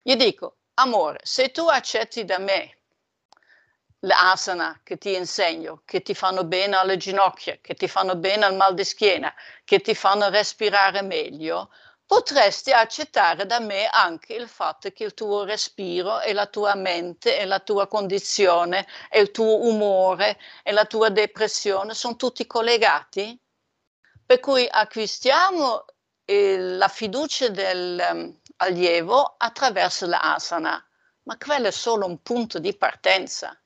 Gli dico, amore, se tu accetti da me le asana che ti insegno, che ti fanno bene alle ginocchia, che ti fanno bene al mal di schiena, che ti fanno respirare meglio, potresti accettare da me anche il fatto che il tuo respiro e la tua mente e la tua condizione e il tuo umore e la tua depressione sono tutti collegati? Per cui acquistiamo eh, la fiducia del um, allievo attraverso l'asana, ma quello è solo un punto di partenza.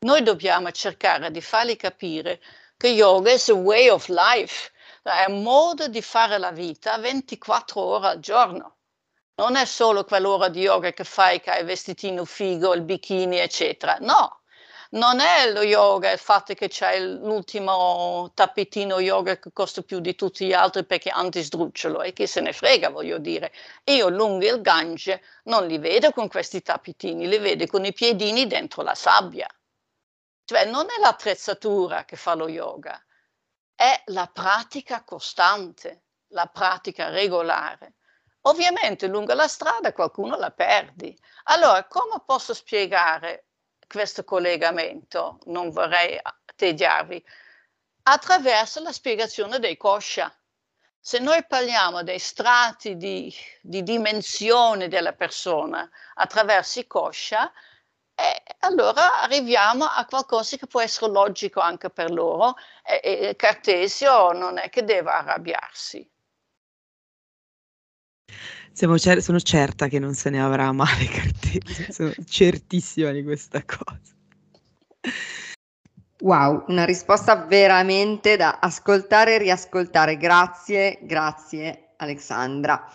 Noi dobbiamo cercare di fargli capire che yoga è un way of life, è un modo di fare la vita 24 ore al giorno. Non è solo quell'ora di yoga che fai che hai il vestitino figo, il bikini, eccetera. No, non è lo yoga il fatto che c'è l'ultimo tappetino yoga che costa più di tutti gli altri perché antisdrucciolo e chi se ne frega, voglio dire. Io lungo il Gange non li vedo con questi tappetini, li vedo con i piedini dentro la sabbia. Cioè non è l'attrezzatura che fa lo yoga, è la pratica costante, la pratica regolare. Ovviamente lungo la strada qualcuno la perdi. Allora, come posso spiegare questo collegamento? Non vorrei tediarvi. Attraverso la spiegazione dei kosha. Se noi parliamo dei strati di, di dimensione della persona attraverso i kosha, e allora arriviamo a qualcosa che può essere logico anche per loro e, e Cartesio non è che deve arrabbiarsi. Cer- sono certa che non se ne avrà male [laughs] Cartesio, sono certissima di questa cosa. Wow, una risposta veramente da ascoltare e riascoltare. Grazie, grazie Alexandra.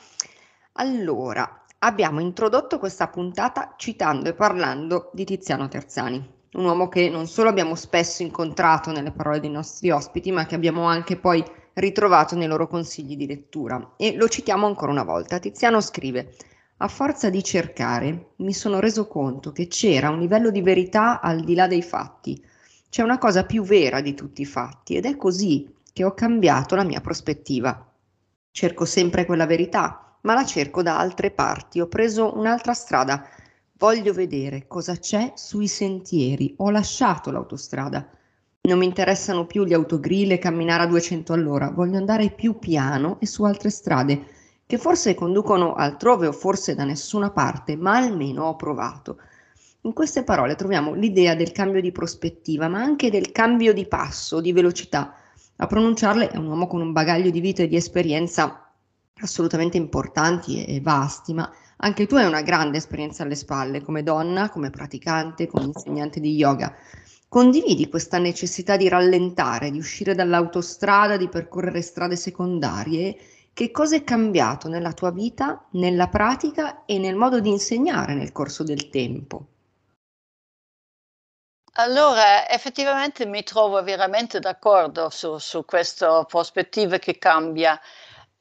Allora, abbiamo introdotto questa puntata citando e parlando di Tiziano Terzani, un uomo che non solo abbiamo spesso incontrato nelle parole dei nostri ospiti, ma che abbiamo anche poi ritrovato nei loro consigli di lettura. E lo citiamo ancora una volta. Tiziano scrive: A forza di cercare, mi sono reso conto che c'era un livello di verità al di là dei fatti. C'è una cosa più vera di tutti i fatti ed è così che ho cambiato la mia prospettiva. Cerco sempre quella verità, ma la cerco da altre parti, ho preso un'altra strada. Voglio vedere cosa c'è sui sentieri. Ho lasciato l'autostrada. Non mi interessano più gli autogrill e camminare a 200 all'ora. Voglio andare più piano e su altre strade, che forse conducono altrove o forse da nessuna parte, ma almeno ho provato. In queste parole troviamo l'idea del cambio di prospettiva, ma anche del cambio di passo, di velocità. A pronunciarle è un uomo con un bagaglio di vita e di esperienza assolutamente importanti e, vasti, ma anche tu hai una grande esperienza alle spalle come donna, come praticante, come insegnante di yoga. Condividi questa necessità di rallentare, di uscire dall'autostrada, di percorrere strade secondarie? Che cosa è cambiato nella tua vita, nella pratica e nel modo di insegnare nel corso del tempo? Allora, effettivamente mi trovo veramente d'accordo su, su questa prospettiva che cambia.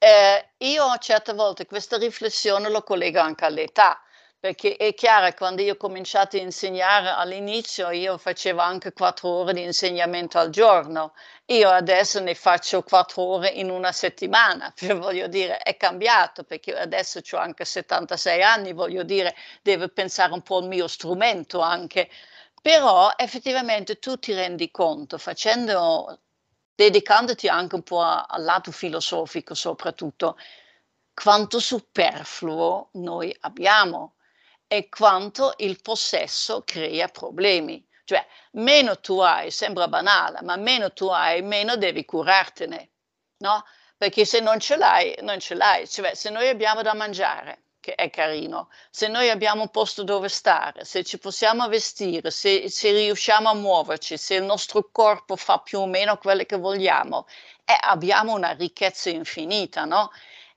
Eh, io certe volte questa riflessione lo collego anche all'età, perché è chiaro che quando io ho cominciato a insegnare all'inizio io facevo anche quattro ore di insegnamento al giorno, io adesso ne faccio quattro ore in una settimana, [laughs] cioè, voglio dire è cambiato perché adesso ho anche 76 anni, voglio dire devo pensare un po' al mio strumento anche, però effettivamente tu ti rendi conto facendo, dedicandoti anche un po' al lato filosofico soprattutto, quanto superfluo noi abbiamo e quanto il possesso crea problemi. Cioè, meno tu hai, sembra banale, ma meno tu hai, meno devi curartene, no? Perché se non ce l'hai, non ce l'hai. Cioè, se noi abbiamo da mangiare, che è carino, se noi abbiamo un posto dove stare, se ci possiamo vestire, se, se riusciamo a muoverci, se il nostro corpo fa più o meno quello che vogliamo, eh, abbiamo una ricchezza infinita, no?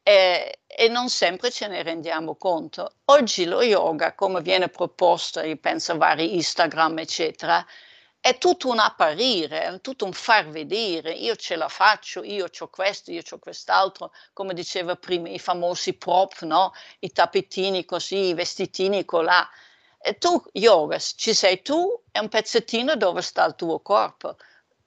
e, e, non sempre ce ne rendiamo conto. Oggi lo yoga, come viene proposto, io penso a vari Instagram, eccetera, è tutto un apparire, è tutto un far vedere, io ce la faccio, io ho questo, io ho quest'altro, come diceva prima, i famosi prop, no? i tappetini così, i vestitini colà. E tu, yoga, ci sei tu e un pezzettino dove sta il tuo corpo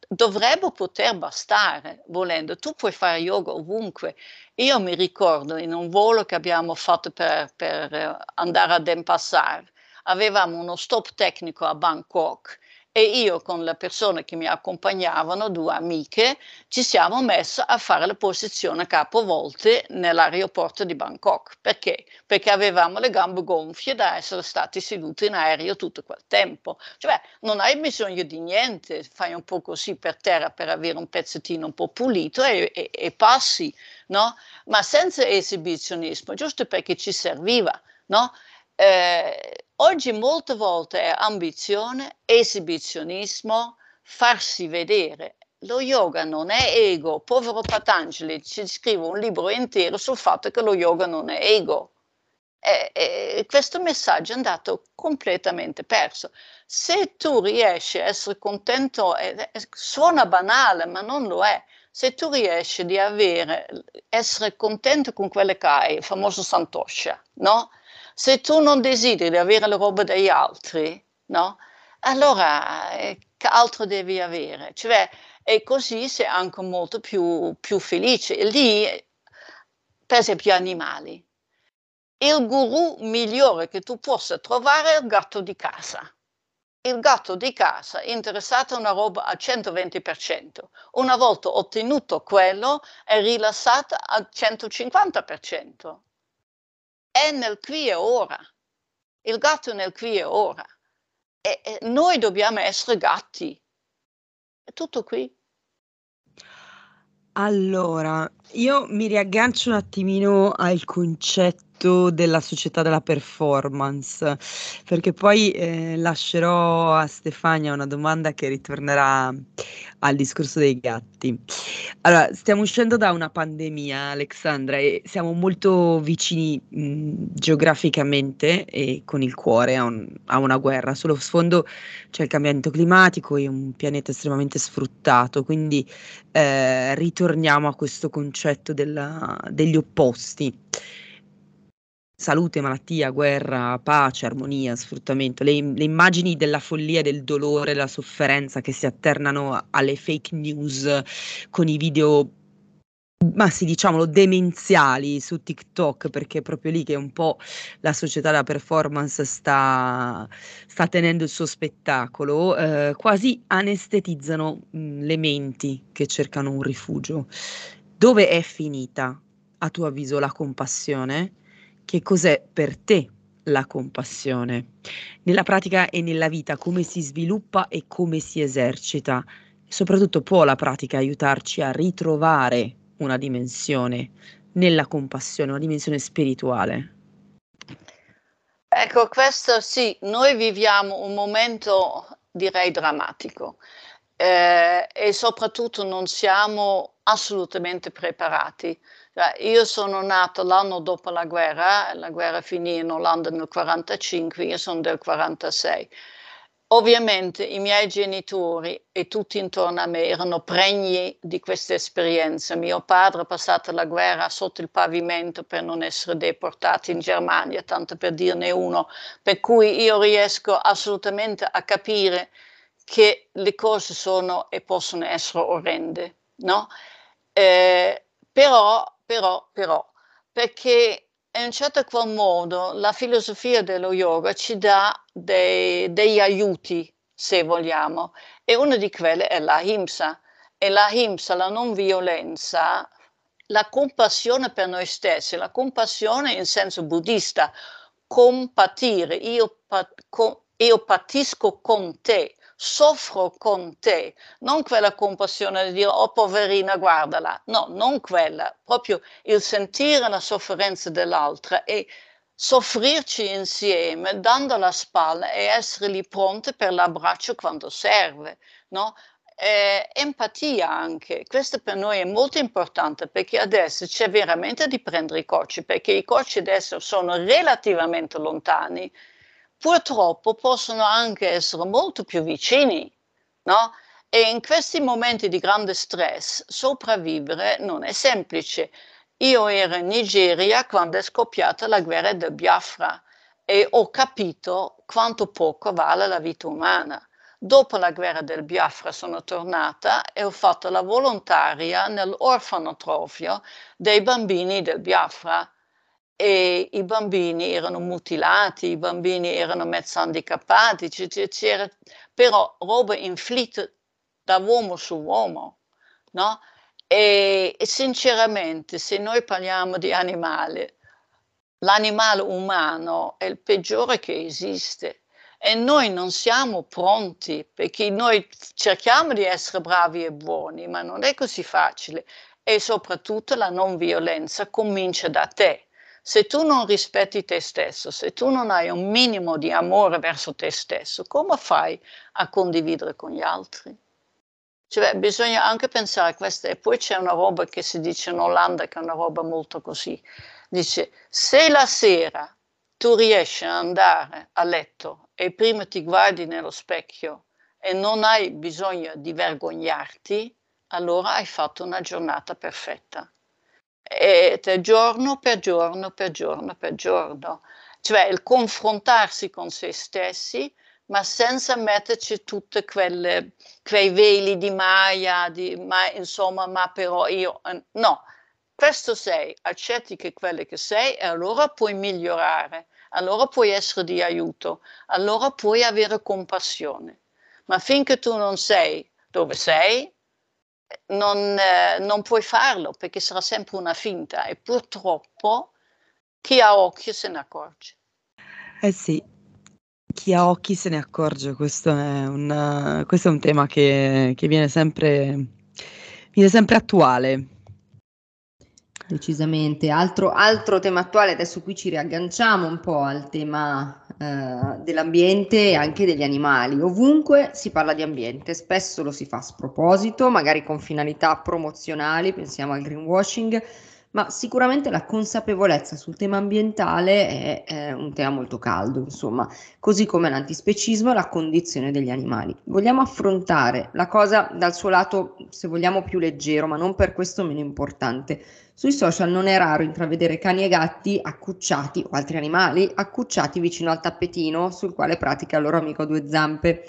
dovrebbe poter bastare volendo. Tu puoi fare yoga ovunque. Io mi ricordo in un volo che abbiamo fatto per, per eh, andare a Denpasar, avevamo uno stop tecnico a Bangkok e io con le persone che mi accompagnavano, due amiche, ci siamo messe a fare le posizioni a capovolte nell'aeroporto di Bangkok. Perché? Perché avevamo le gambe gonfie da essere stati seduti in aereo tutto quel tempo. Cioè, non hai bisogno di niente, fai un po' così per terra per avere un pezzettino un po' pulito e, e, e passi, no? Ma senza esibizionismo, giusto perché ci serviva, no? Eh, oggi molte volte è ambizione, esibizionismo, farsi vedere. Lo yoga non è ego. Povero Patanjali ci scrive un libro intero sul fatto che lo yoga non è ego. E, e, questo messaggio è andato completamente perso. Se tu riesci a essere contento, eh, suona banale, ma non lo è. Se tu riesci di essere contento con quello che hai, il famoso Santosha, no? Se tu non desideri avere le robe degli altri, no? Allora, eh, che altro devi avere? Cioè, e così sei anche molto più, più felice. Lì, per esempio, animali. Il guru migliore che tu possa trovare è il gatto di casa. Il gatto di casa è interessato a una roba al 120%. Una volta ottenuto quello, è rilassata al 150% è nel qui e ora. Il gatto nel qui e ora. E, e noi dobbiamo essere gatti. È tutto qui. Allora, io mi riaggancio un attimino al concetto aspetto della società della performance, perché poi eh, lascerò a Stefania una domanda che ritornerà al discorso dei gatti. Allora, stiamo uscendo da una pandemia, Alexandra, e siamo molto vicini mh, geograficamente e con il cuore a, un, a una guerra. Sullo sfondo c'è il cambiamento climatico e un pianeta estremamente sfruttato, quindi eh, ritorniamo a questo concetto della, degli opposti salute, malattia, guerra, pace, armonia, sfruttamento, le, le, immagini della follia, del dolore, della sofferenza che si alternano alle fake news con i video, ma sì, diciamolo, demenziali su TikTok, perché è proprio lì che un po' la società della performance sta, sta tenendo il suo spettacolo, eh, quasi anestetizzano mh, le menti che cercano un rifugio. Dove è finita, a tuo avviso, la compassione? Che cos'è per te la compassione. Nella pratica e nella vita come si sviluppa e come si esercita. soprattutto può la pratica aiutarci a ritrovare una dimensione nella compassione, una dimensione spirituale. Ecco, questo sì, noi viviamo un momento direi drammatico eh, e soprattutto non siamo assolutamente preparati. Cioè, io sono nato l'anno dopo la guerra, la guerra finì in Olanda nel 1945, io sono del 1946. Ovviamente i miei genitori e tutti intorno a me erano pregni di questa esperienza. Mio padre ha passato la guerra sotto il pavimento per non essere deportato in Germania, tanto per dirne uno, per cui io riesco assolutamente a capire che le cose sono e possono essere orrende, no? Eh, però, però, però, perché in un certo qual modo la filosofia dello yoga ci dà dei, degli aiuti, se vogliamo, e una di quelle è la himsa. E la himsa, la non violenza, la compassione per noi stessi, la compassione in senso buddista, compatire, io, io patisco con te, soffro con te, non quella compassione di dire, oh poverina, guardala, no, non quella, proprio il sentire la sofferenza dell'altra e soffrirci insieme, dando la spalla e essere lì pronte per l'abbraccio quando serve, no? Eh, empatia anche, questo per noi è molto importante perché adesso c'è veramente di prendere i coci, perché i coci adesso sono relativamente lontani, purtroppo possono anche essere molto più vicini, no? E in questi momenti di grande stress sopravvivere non è semplice. Io ero in Nigeria quando è scoppiata la guerra del Biafra e ho capito quanto poco vale la vita umana. Dopo la guerra del Biafra sono tornata e ho fatto la volontaria nell'orfanotrofio dei bambini del Biafra e i bambini erano mutilati, i bambini erano mezzo handicappati, c'era però roba inflitta da uomo su uomo, no? E, e sinceramente, se noi parliamo di animali, l'animale umano è il peggiore che esiste e noi non siamo pronti perché noi cerchiamo di essere bravi e buoni, ma non è così facile e soprattutto la non violenza comincia da te se tu non rispetti te stesso, se tu non hai un minimo di amore verso te stesso, come fai a condividere con gli altri? Cioè, bisogna anche pensare a questo. E poi c'è una roba che si dice in Olanda, che è una roba molto così. Dice, se la sera tu riesci ad andare a letto e prima ti guardi nello specchio e non hai bisogno di vergognarti, allora hai fatto una giornata perfetta e giorno per giorno per giorno per giorno, cioè il confrontarsi con se stessi, ma senza metterci tutti quei veli di Maya, di, ma insomma, ma però io, eh, no, questo sei, accetti che quello che sei e allora puoi migliorare, allora puoi essere di aiuto, allora puoi avere compassione. Ma finché tu non sei dove sei, non, eh, non puoi farlo perché sarà sempre una finta e purtroppo chi ha occhio se ne accorge. Eh sì, chi ha occhi se ne accorge, questo è un, questo è un tema che, che viene, sempre, viene sempre attuale. Decisamente. Altro, altro tema attuale, adesso qui ci riagganciamo un po' al tema eh, dell'ambiente e anche degli animali. Ovunque si parla di ambiente, spesso lo si fa a sproposito, magari con finalità promozionali, pensiamo al greenwashing, ma sicuramente la consapevolezza sul tema ambientale è, è un tema molto caldo, insomma, così come l'antispecismo e la condizione degli animali. Vogliamo affrontare la cosa dal suo lato, se vogliamo, più leggero, ma non per questo meno importante sui social non è raro intravedere cani e gatti accucciati o altri animali accucciati vicino al tappetino sul quale pratica il loro amico a due zampe.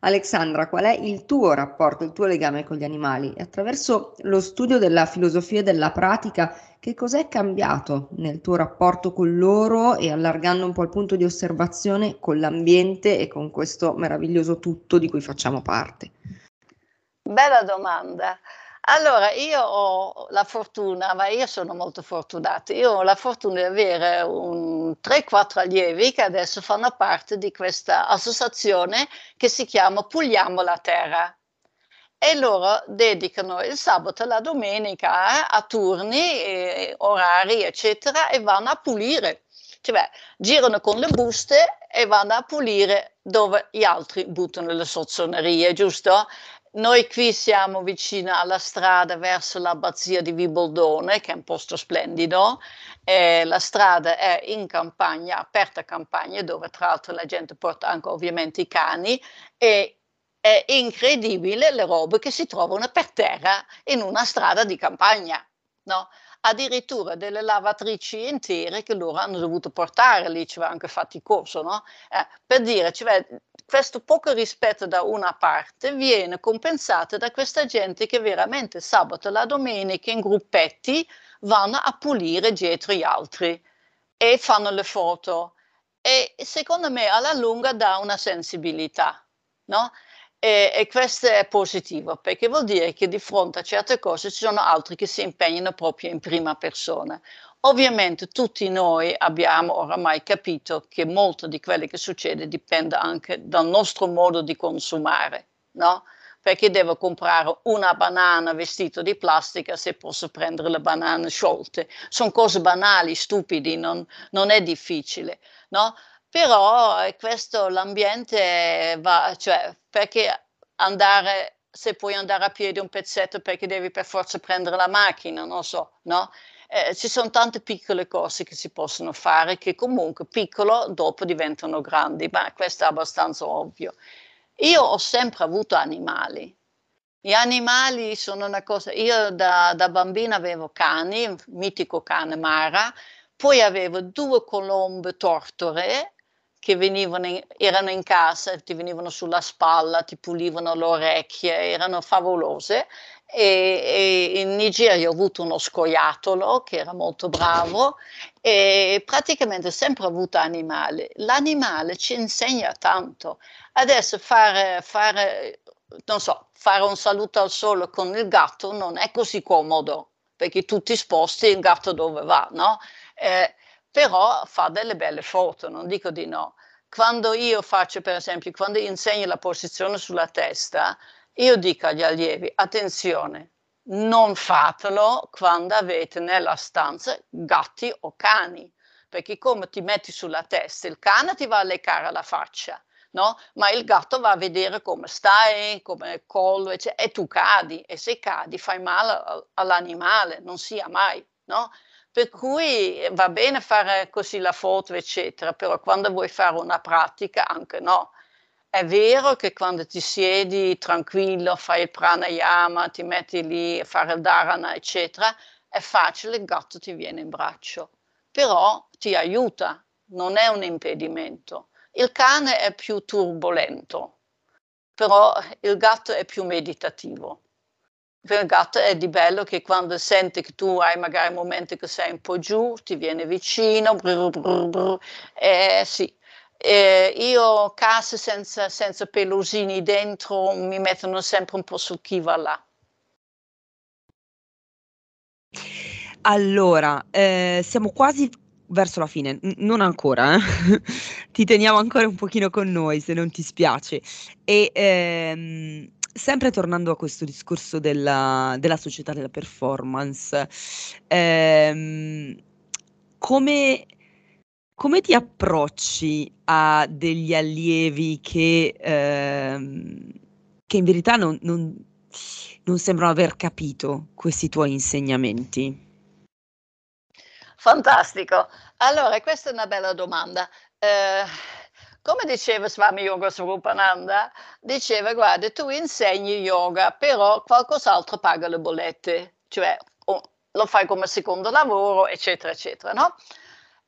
Alexandra, qual è il tuo rapporto, il tuo legame con gli animali? E attraverso lo studio della filosofia e della pratica, che cos'è cambiato nel tuo rapporto con loro e allargando un po' il punto di osservazione con l'ambiente e con questo meraviglioso tutto di cui facciamo parte? Bella domanda. Allora, io ho la fortuna, ma io sono molto fortunata, io ho la fortuna di avere un 3-4 allievi che adesso fanno parte di questa associazione che si chiama Puliamo la Terra. E loro dedicano il sabato e la domenica eh, a turni, orari, eccetera, e vanno a pulire. Cioè, girano con le buste e vanno a pulire dove gli altri buttano le sozzonerie, giusto? Noi qui siamo vicino alla strada verso l'abbazia di Viboldone, che è un posto splendido, eh, la strada è in campagna, aperta campagna, dove tra l'altro la gente porta anche ovviamente i cani e è incredibile le robe che si trovano per terra in una strada di campagna, no? Addirittura delle lavatrici intere che loro hanno dovuto portare lì, ci aveva anche faticoso, no? Eh, per dire, cioè, questo poco rispetto da una parte viene compensato da questa gente che veramente sabato e la domenica in gruppetti vanno a pulire dietro gli altri e fanno le foto. E secondo me alla lunga dà una sensibilità, no? E, e, questo è positivo perché vuol dire che di fronte a certe cose ci sono altri che si impegnano proprio in prima persona. Ovviamente tutti noi abbiamo oramai capito che molto di quello che succede dipende anche dal nostro modo di consumare, no? Perché devo comprare una banana vestita di plastica se posso prendere le banane sciolte? Sono cose banali, stupidi, non, non è difficile, no? Però eh, questo l'ambiente va, cioè perché andare, se puoi andare a piedi un pezzetto perché devi per forza prendere la macchina, non so, no? Eh, ci sono tante piccole cose che si possono fare che comunque piccolo dopo diventano grandi, ma questo è abbastanza ovvio. Io ho sempre avuto animali. Gli animali sono una cosa, io da, da bambina avevo cani, mitico cane Mara, poi avevo due colombe tortore che venivano in, erano in casa, ti venivano sulla spalla, ti pulivano le orecchie, erano favolose. E, e in Nigeria ho avuto uno scoiattolo che era molto bravo e praticamente ho sempre avuto animali. L'animale ci insegna tanto. Adesso fare, fare, non so, fare un saluto al sole con il gatto non è così comodo perché tu ti sposti il gatto dove va, no? Eh, però fa delle belle foto, non dico di no. Quando io faccio, per esempio, quando insegno la posizione sulla testa, io dico agli allievi, attenzione, non fatelo quando avete nella stanza gatti o cani, perché come ti metti sulla testa, il cane ti va a leccare la faccia, no? Ma il gatto va a vedere come stai, come il collo, eccetera, e tu cadi, e se cadi fai male all'animale, non sia mai, no? Per cui va bene fare così la foto, eccetera, però quando vuoi fare una pratica, anche no. È vero che quando ti siedi tranquillo, fai il pranayama, ti metti lì a fare il dharana, eccetera, è facile, il gatto ti viene in braccio, però ti aiuta, non è un impedimento. Il cane è più turbolento, però il gatto è più meditativo per il gatto è di bello che quando sente che tu hai magari momenti che sei un po' giù, ti viene vicino, brr, brr, brr, eh, sì. Eh, io case senza, senza pelosini dentro mi mettono sempre un po' sul chi va là. Allora, eh, siamo quasi verso la fine, N- non ancora, eh? [laughs] ti teniamo ancora un pochino con noi se non ti spiace. E ehm, sempre tornando a questo discorso della, della società della performance, ehm, come, come, ti approcci a degli allievi che, ehm, che in verità non, non, non sembrano aver capito questi tuoi insegnamenti? Fantastico. Allora, questa è una bella domanda. Eh, come diceva Swami Yoga Swarupananda, diceva guarda tu insegni yoga però qualcos'altro paga le bollette, cioè oh, lo fai come secondo lavoro eccetera eccetera, no?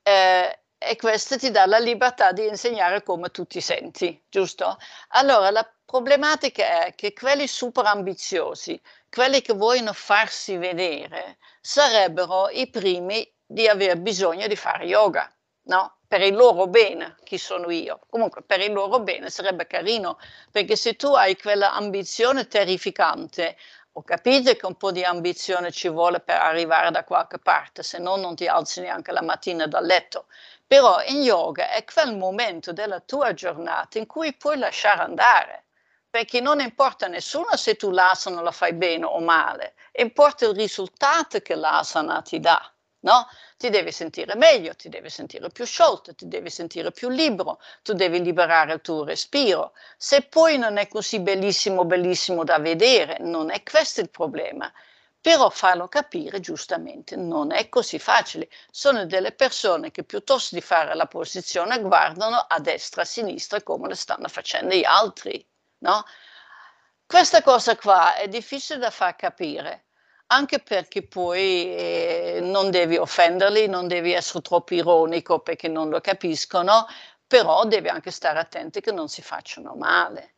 Eh, e questo ti dà la libertà di insegnare come tu ti senti, giusto? Allora la problematica è che quelli super ambiziosi, quelli che vogliono farsi vedere, sarebbero i primi di aver bisogno di fare yoga, no? Per il loro bene, chi sono io? Comunque per il loro bene sarebbe carino, perché se tu hai quella ambizione terrificante, ho capito che un po' di ambizione ci vuole per arrivare da qualche parte, se no non ti alzi neanche la mattina dal letto. Però in yoga è quel momento della tua giornata in cui puoi lasciare andare, perché non importa a nessuno se tu l'asana la fai bene o male, importa il risultato che l'asana ti dà no? Ti devi sentire meglio, ti devi sentire più sciolto, ti devi sentire più libero, tu devi liberare il tuo respiro. Se poi non è così bellissimo, bellissimo da vedere, non è questo il problema. però farlo capire giustamente non è così facile. Sono delle persone che piuttosto di fare la posizione guardano a destra, a sinistra come lo stanno facendo gli altri, no? Questa cosa qua è difficile da far capire, anche perché poi eh, non devi offenderli, non devi essere troppo ironico perché non lo capiscono, però devi anche stare attenti che non si facciano male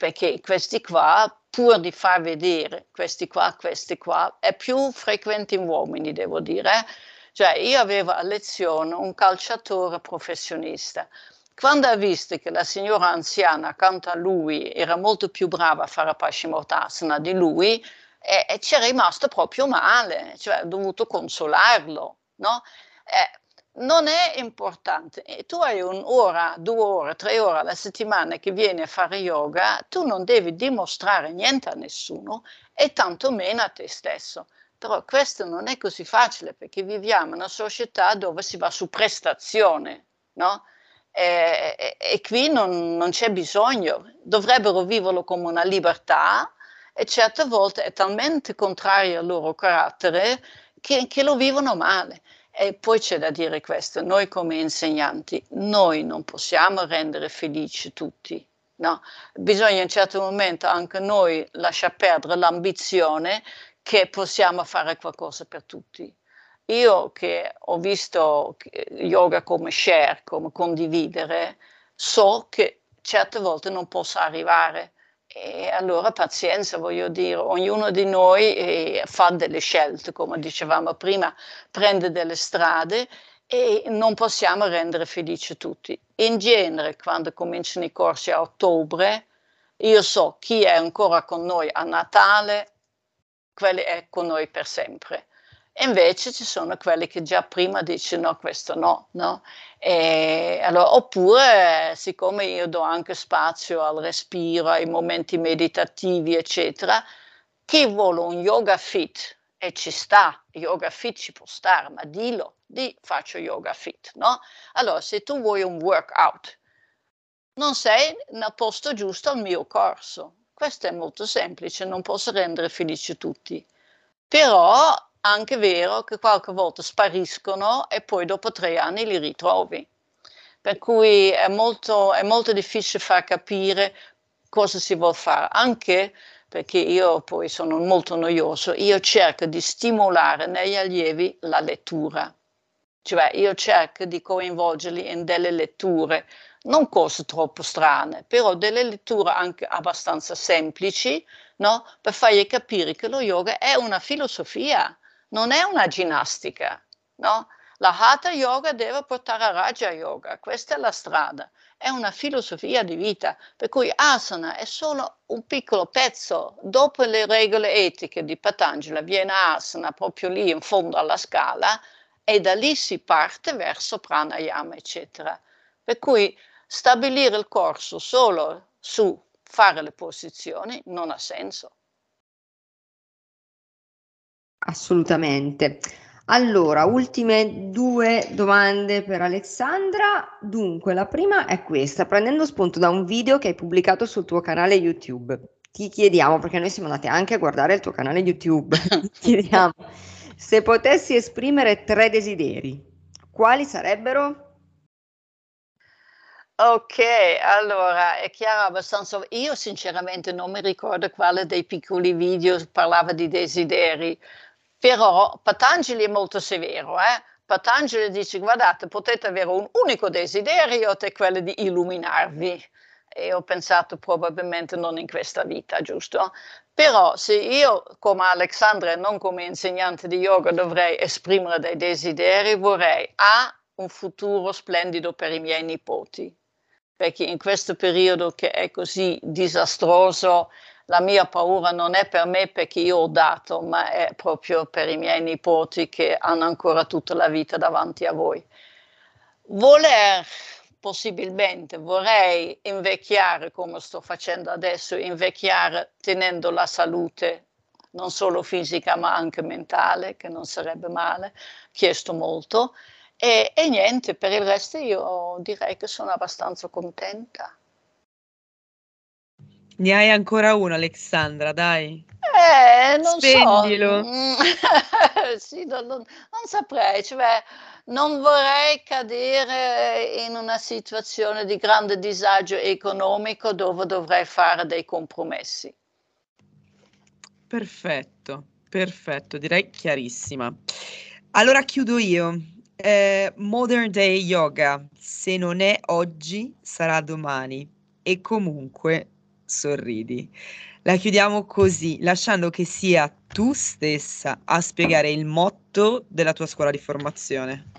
perché questi qua, pur di far vedere questi qua, questi qua, è più frequente in uomini, devo dire. Eh. Cioè, io avevo a lezione un calciatore professionista. Quando ha visto che la signora anziana accanto a lui era molto più brava a fare Paschimottasana di lui, e, e ci è rimasto proprio male, cioè ha dovuto consolarlo, no? Eh, non è importante. E tu hai un'ora, due ore, tre ore alla settimana che vieni a fare yoga, tu non devi dimostrare niente a nessuno e tantomeno a te stesso. Però questo non è così facile perché viviamo in una società dove si va su prestazione, no? E, e, e qui non, non, c'è bisogno, dovrebbero viverlo come una libertà e certe volte è talmente contrario al loro carattere che, che lo vivono male. E poi c'è da dire questo, noi come insegnanti, noi non possiamo rendere felici tutti, no? Bisogna in un certo momento anche noi lasciare perdere l'ambizione che possiamo fare qualcosa per tutti. Io che ho visto yoga come share, come condividere, so che certe volte non posso arrivare e allora pazienza, voglio dire, ognuno di noi eh, fa delle scelte, come dicevamo prima, prende delle strade e non possiamo rendere felici tutti. In genere, quando cominciano i corsi a ottobre, io so chi è ancora con noi a Natale, quelli è con noi per sempre. E invece ci sono quelli che già prima dicono no, questo no, no? E allora, oppure, siccome io do anche spazio al respiro, ai momenti meditativi, eccetera, chi vuole un yoga fit e ci sta, yoga fit ci può stare, ma dillo, di faccio yoga fit, no? Allora, se tu vuoi un workout, non sei nel posto giusto al mio corso. Questo è molto semplice, non posso rendere felici tutti. Però anche vero che qualche volta spariscono e poi dopo tre anni li ritrovi. Per cui è molto, è molto difficile far capire cosa si vuole fare, anche perché io poi sono molto noioso, io cerco di stimolare negli allievi la lettura, cioè io cerco di coinvolgerli in delle letture, non cose troppo strane, però delle letture anche abbastanza semplici, no? per fargli capire che lo yoga è una filosofia, non è una ginnastica, no? La Hatha Yoga deve portare a Raja Yoga, questa è la strada, è una filosofia di vita, per cui asana è solo un piccolo pezzo, dopo le regole etiche di Patanjali viene asana proprio lì in fondo alla scala e da lì si parte verso pranayama, eccetera. Per cui stabilire il corso solo su fare le posizioni non ha senso. Assolutamente. Allora, ultime due domande per Alessandra. Dunque, la prima è questa, prendendo spunto da un video che hai pubblicato sul tuo canale YouTube. Ti chiediamo, perché noi siamo andati anche a guardare il tuo canale YouTube, [laughs] ti chiediamo se potessi esprimere tre desideri, quali sarebbero? Ok, allora è chiaro abbastanza. Io sinceramente non mi ricordo quale dei piccoli video parlava di desideri. Però Patanjali è molto severo, eh? Patanjali dice guardate potete avere un unico desiderio che è quello di illuminarvi e ho pensato probabilmente non in questa vita, giusto? Però se io come Alexandra e non come insegnante di yoga dovrei esprimere dei desideri, vorrei A, un futuro splendido per i miei nipoti, perché in questo periodo che è così disastroso la mia paura non è per me perché io ho dato, ma è proprio per i miei nipoti che hanno ancora tutta la vita davanti a voi. Voler, possibilmente, vorrei invecchiare come sto facendo adesso, invecchiare tenendo la salute non solo fisica ma anche mentale, che non sarebbe male, chiesto molto. E, e niente, per il resto io direi che sono abbastanza contenta. Ne hai ancora uno, Alexandra, dai. Eh, non Spendilo. so. [laughs] sì, non, non, non saprei, cioè non vorrei cadere in una situazione di grande disagio economico dove dovrei fare dei compromessi. Perfetto, perfetto, direi chiarissima. Allora chiudo io. Eh, modern Day Yoga, se non è oggi, sarà domani. E comunque sorridi. La chiudiamo così, lasciando che sia tu stessa a spiegare il motto della tua scuola di formazione.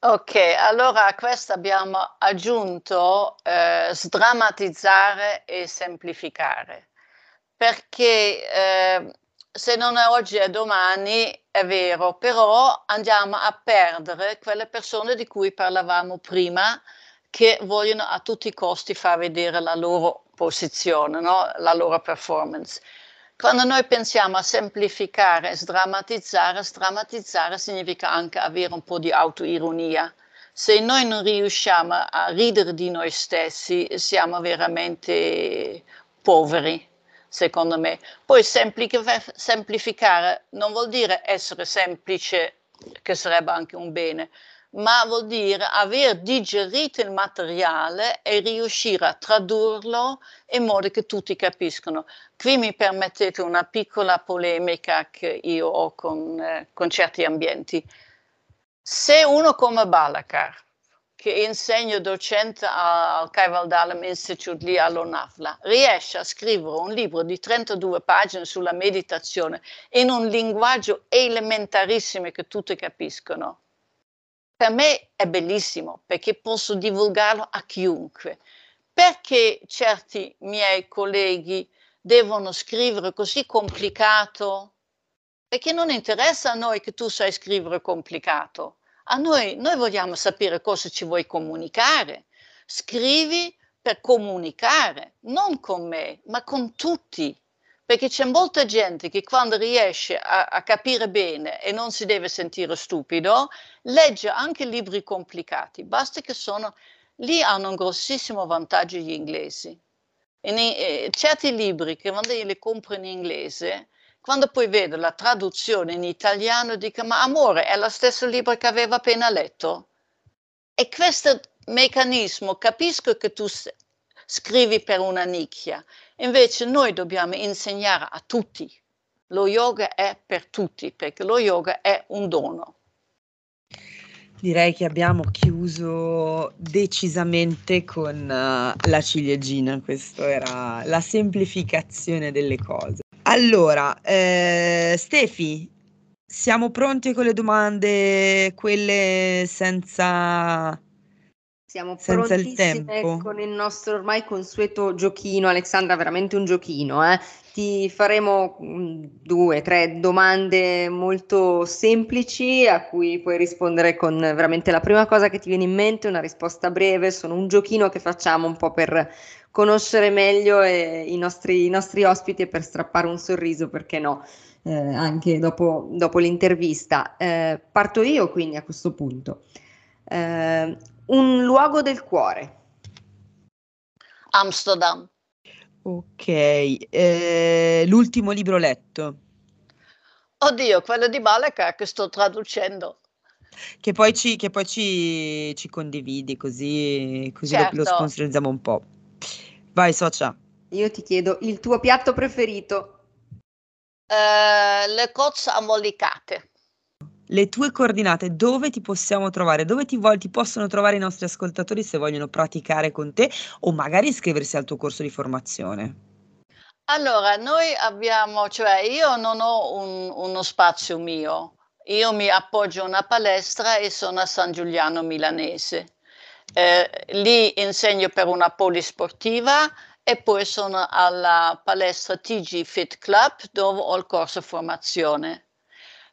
Ok, allora a questo abbiamo aggiunto eh, sdrammatizzare e semplificare, perché eh, se non è oggi è domani è vero, però andiamo a perdere quelle persone di cui parlavamo prima che vogliono a tutti i costi far vedere la loro posizione, no? la loro performance. Quando noi pensiamo a semplificare e sdrammatizzare, sdrammatizzare significa anche avere un po' di autoironia. Se noi non riusciamo a ridere di noi stessi, siamo veramente poveri, secondo me. Poi semplificare non vuol dire essere semplice, che sarebbe anche un bene, ma vuol dire aver digerito il materiale e riuscire a tradurlo in modo che tutti capiscono. Qui mi permettete una piccola polemica che io ho con, eh, con certi ambienti. Se uno come Balakar, che insegna docente al Kaivaldalam Institute lì all'ONAFLA, riesce a scrivere un libro di 32 pagine sulla meditazione in un linguaggio elementarissimo che tutti capiscono, per me è bellissimo perché posso divulgarlo a chiunque. Perché certi miei colleghi devono scrivere così complicato? Perché non interessa a noi che tu sai scrivere complicato. A noi, noi vogliamo sapere cosa ci vuoi comunicare. Scrivi per comunicare, non con me, ma con tutti perché c'è molta gente che quando riesce a, a, capire bene e non si deve sentire stupido, legge anche libri complicati, basta che sono, lì hanno un grossissimo vantaggio gli inglesi. In, eh, certi libri che quando io li compro in inglese, quando poi vedo la traduzione in italiano dico ma amore è lo stesso libro che avevo appena letto? E questo meccanismo capisco che tu scrivi per una nicchia, Invece noi dobbiamo insegnare a tutti. Lo yoga è per tutti, perché lo yoga è un dono. Direi che abbiamo chiuso decisamente con uh, la ciliegina, questa era la semplificazione delle cose. Allora, eh, Stefi, siamo pronti con le domande, quelle senza siamo Senza il tempo. con il nostro ormai consueto giochino, Alexandra, veramente un giochino. Eh? Ti faremo mm, due, tre domande molto semplici a cui puoi rispondere con veramente la prima cosa che ti viene in mente, una risposta breve. Sono un giochino che facciamo un po' per conoscere meglio eh, i, nostri, i, nostri, ospiti e per strappare un sorriso, perché no, eh, anche dopo, dopo l'intervista. Eh, parto io quindi a questo punto. Eh, un luogo del cuore. Amsterdam. Ok, eh, l'ultimo libro letto. Oddio, quello di Baleka che sto traducendo. Che poi ci, che poi ci, ci condividi, così, così certo. lo, lo sponsorizziamo un po'. Vai, Socia. Io ti chiedo il tuo piatto preferito. Uh, le cozze ammolicate le tue coordinate, dove ti possiamo trovare, dove ti, vo- ti possono trovare i nostri ascoltatori se vogliono praticare con te o magari iscriversi al tuo corso di formazione. Allora, noi abbiamo, cioè io non ho un, uno spazio mio, io mi appoggio a una palestra e sono a San Giuliano Milanese. Eh, lì insegno per una polisportiva e poi sono alla palestra TG Fit Club dove ho il corso formazione.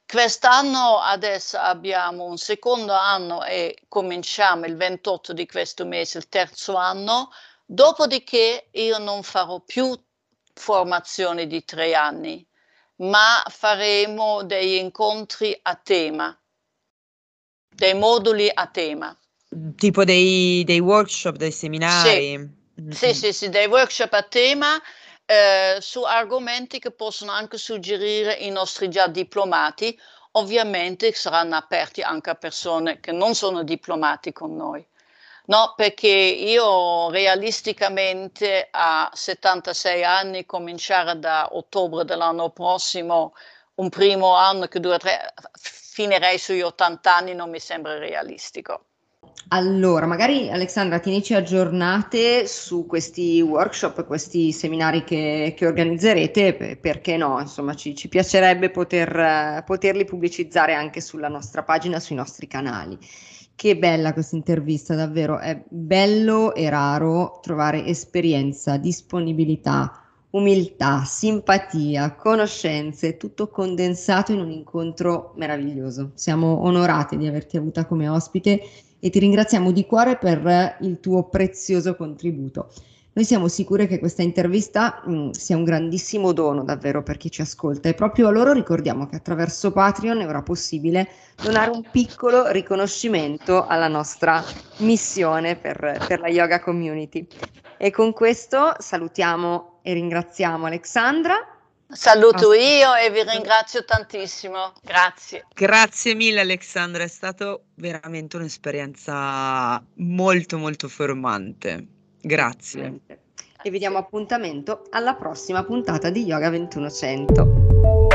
Quest'anno adesso abbiamo un secondo anno e cominciamo il 28 di questo mese, il terzo anno, dopodiché io non farò più formazione di tre anni, ma faremo degli incontri a tema, dei moduli a tema. Tipo dei, dei workshop, dei seminari? Sì. Mm-hmm. Sì, sì, sì, dei workshop a tema eh, su argomenti che possono anche suggerire i nostri già diplomati. Ovviamente saranno aperti anche a persone che non sono diplomati con noi. No, perché io realisticamente a 76 anni, cominciare da ottobre dell'anno prossimo, un primo anno che dura tre, finirei sugli 80 anni, non mi sembra realistico. Allora, magari Alexandra, tienici aggiornate su questi workshop, questi seminari che, che organizzerete, perché no? Insomma, ci, ci piacerebbe poter, poterli pubblicizzare anche sulla nostra pagina, sui nostri canali. Che bella questa intervista, davvero. È bello e raro trovare esperienza, disponibilità, umiltà, simpatia, conoscenze, tutto condensato in un incontro meraviglioso. Siamo onorati di averti avuta come ospite e ti ringraziamo di cuore per il tuo prezioso contributo. Noi siamo sicure che questa intervista mh, mm, sia un grandissimo dono davvero per chi ci ascolta e proprio a loro ricordiamo che attraverso Patreon è ora possibile donare un piccolo riconoscimento alla nostra missione per, per la yoga community. E con questo salutiamo e ringraziamo Alexandra. Saluto io e vi ringrazio tantissimo. Grazie. Grazie mille Alexandra, è stata veramente un'esperienza molto molto formante. Grazie. E vi diamo appuntamento alla prossima puntata di Yoga 2100.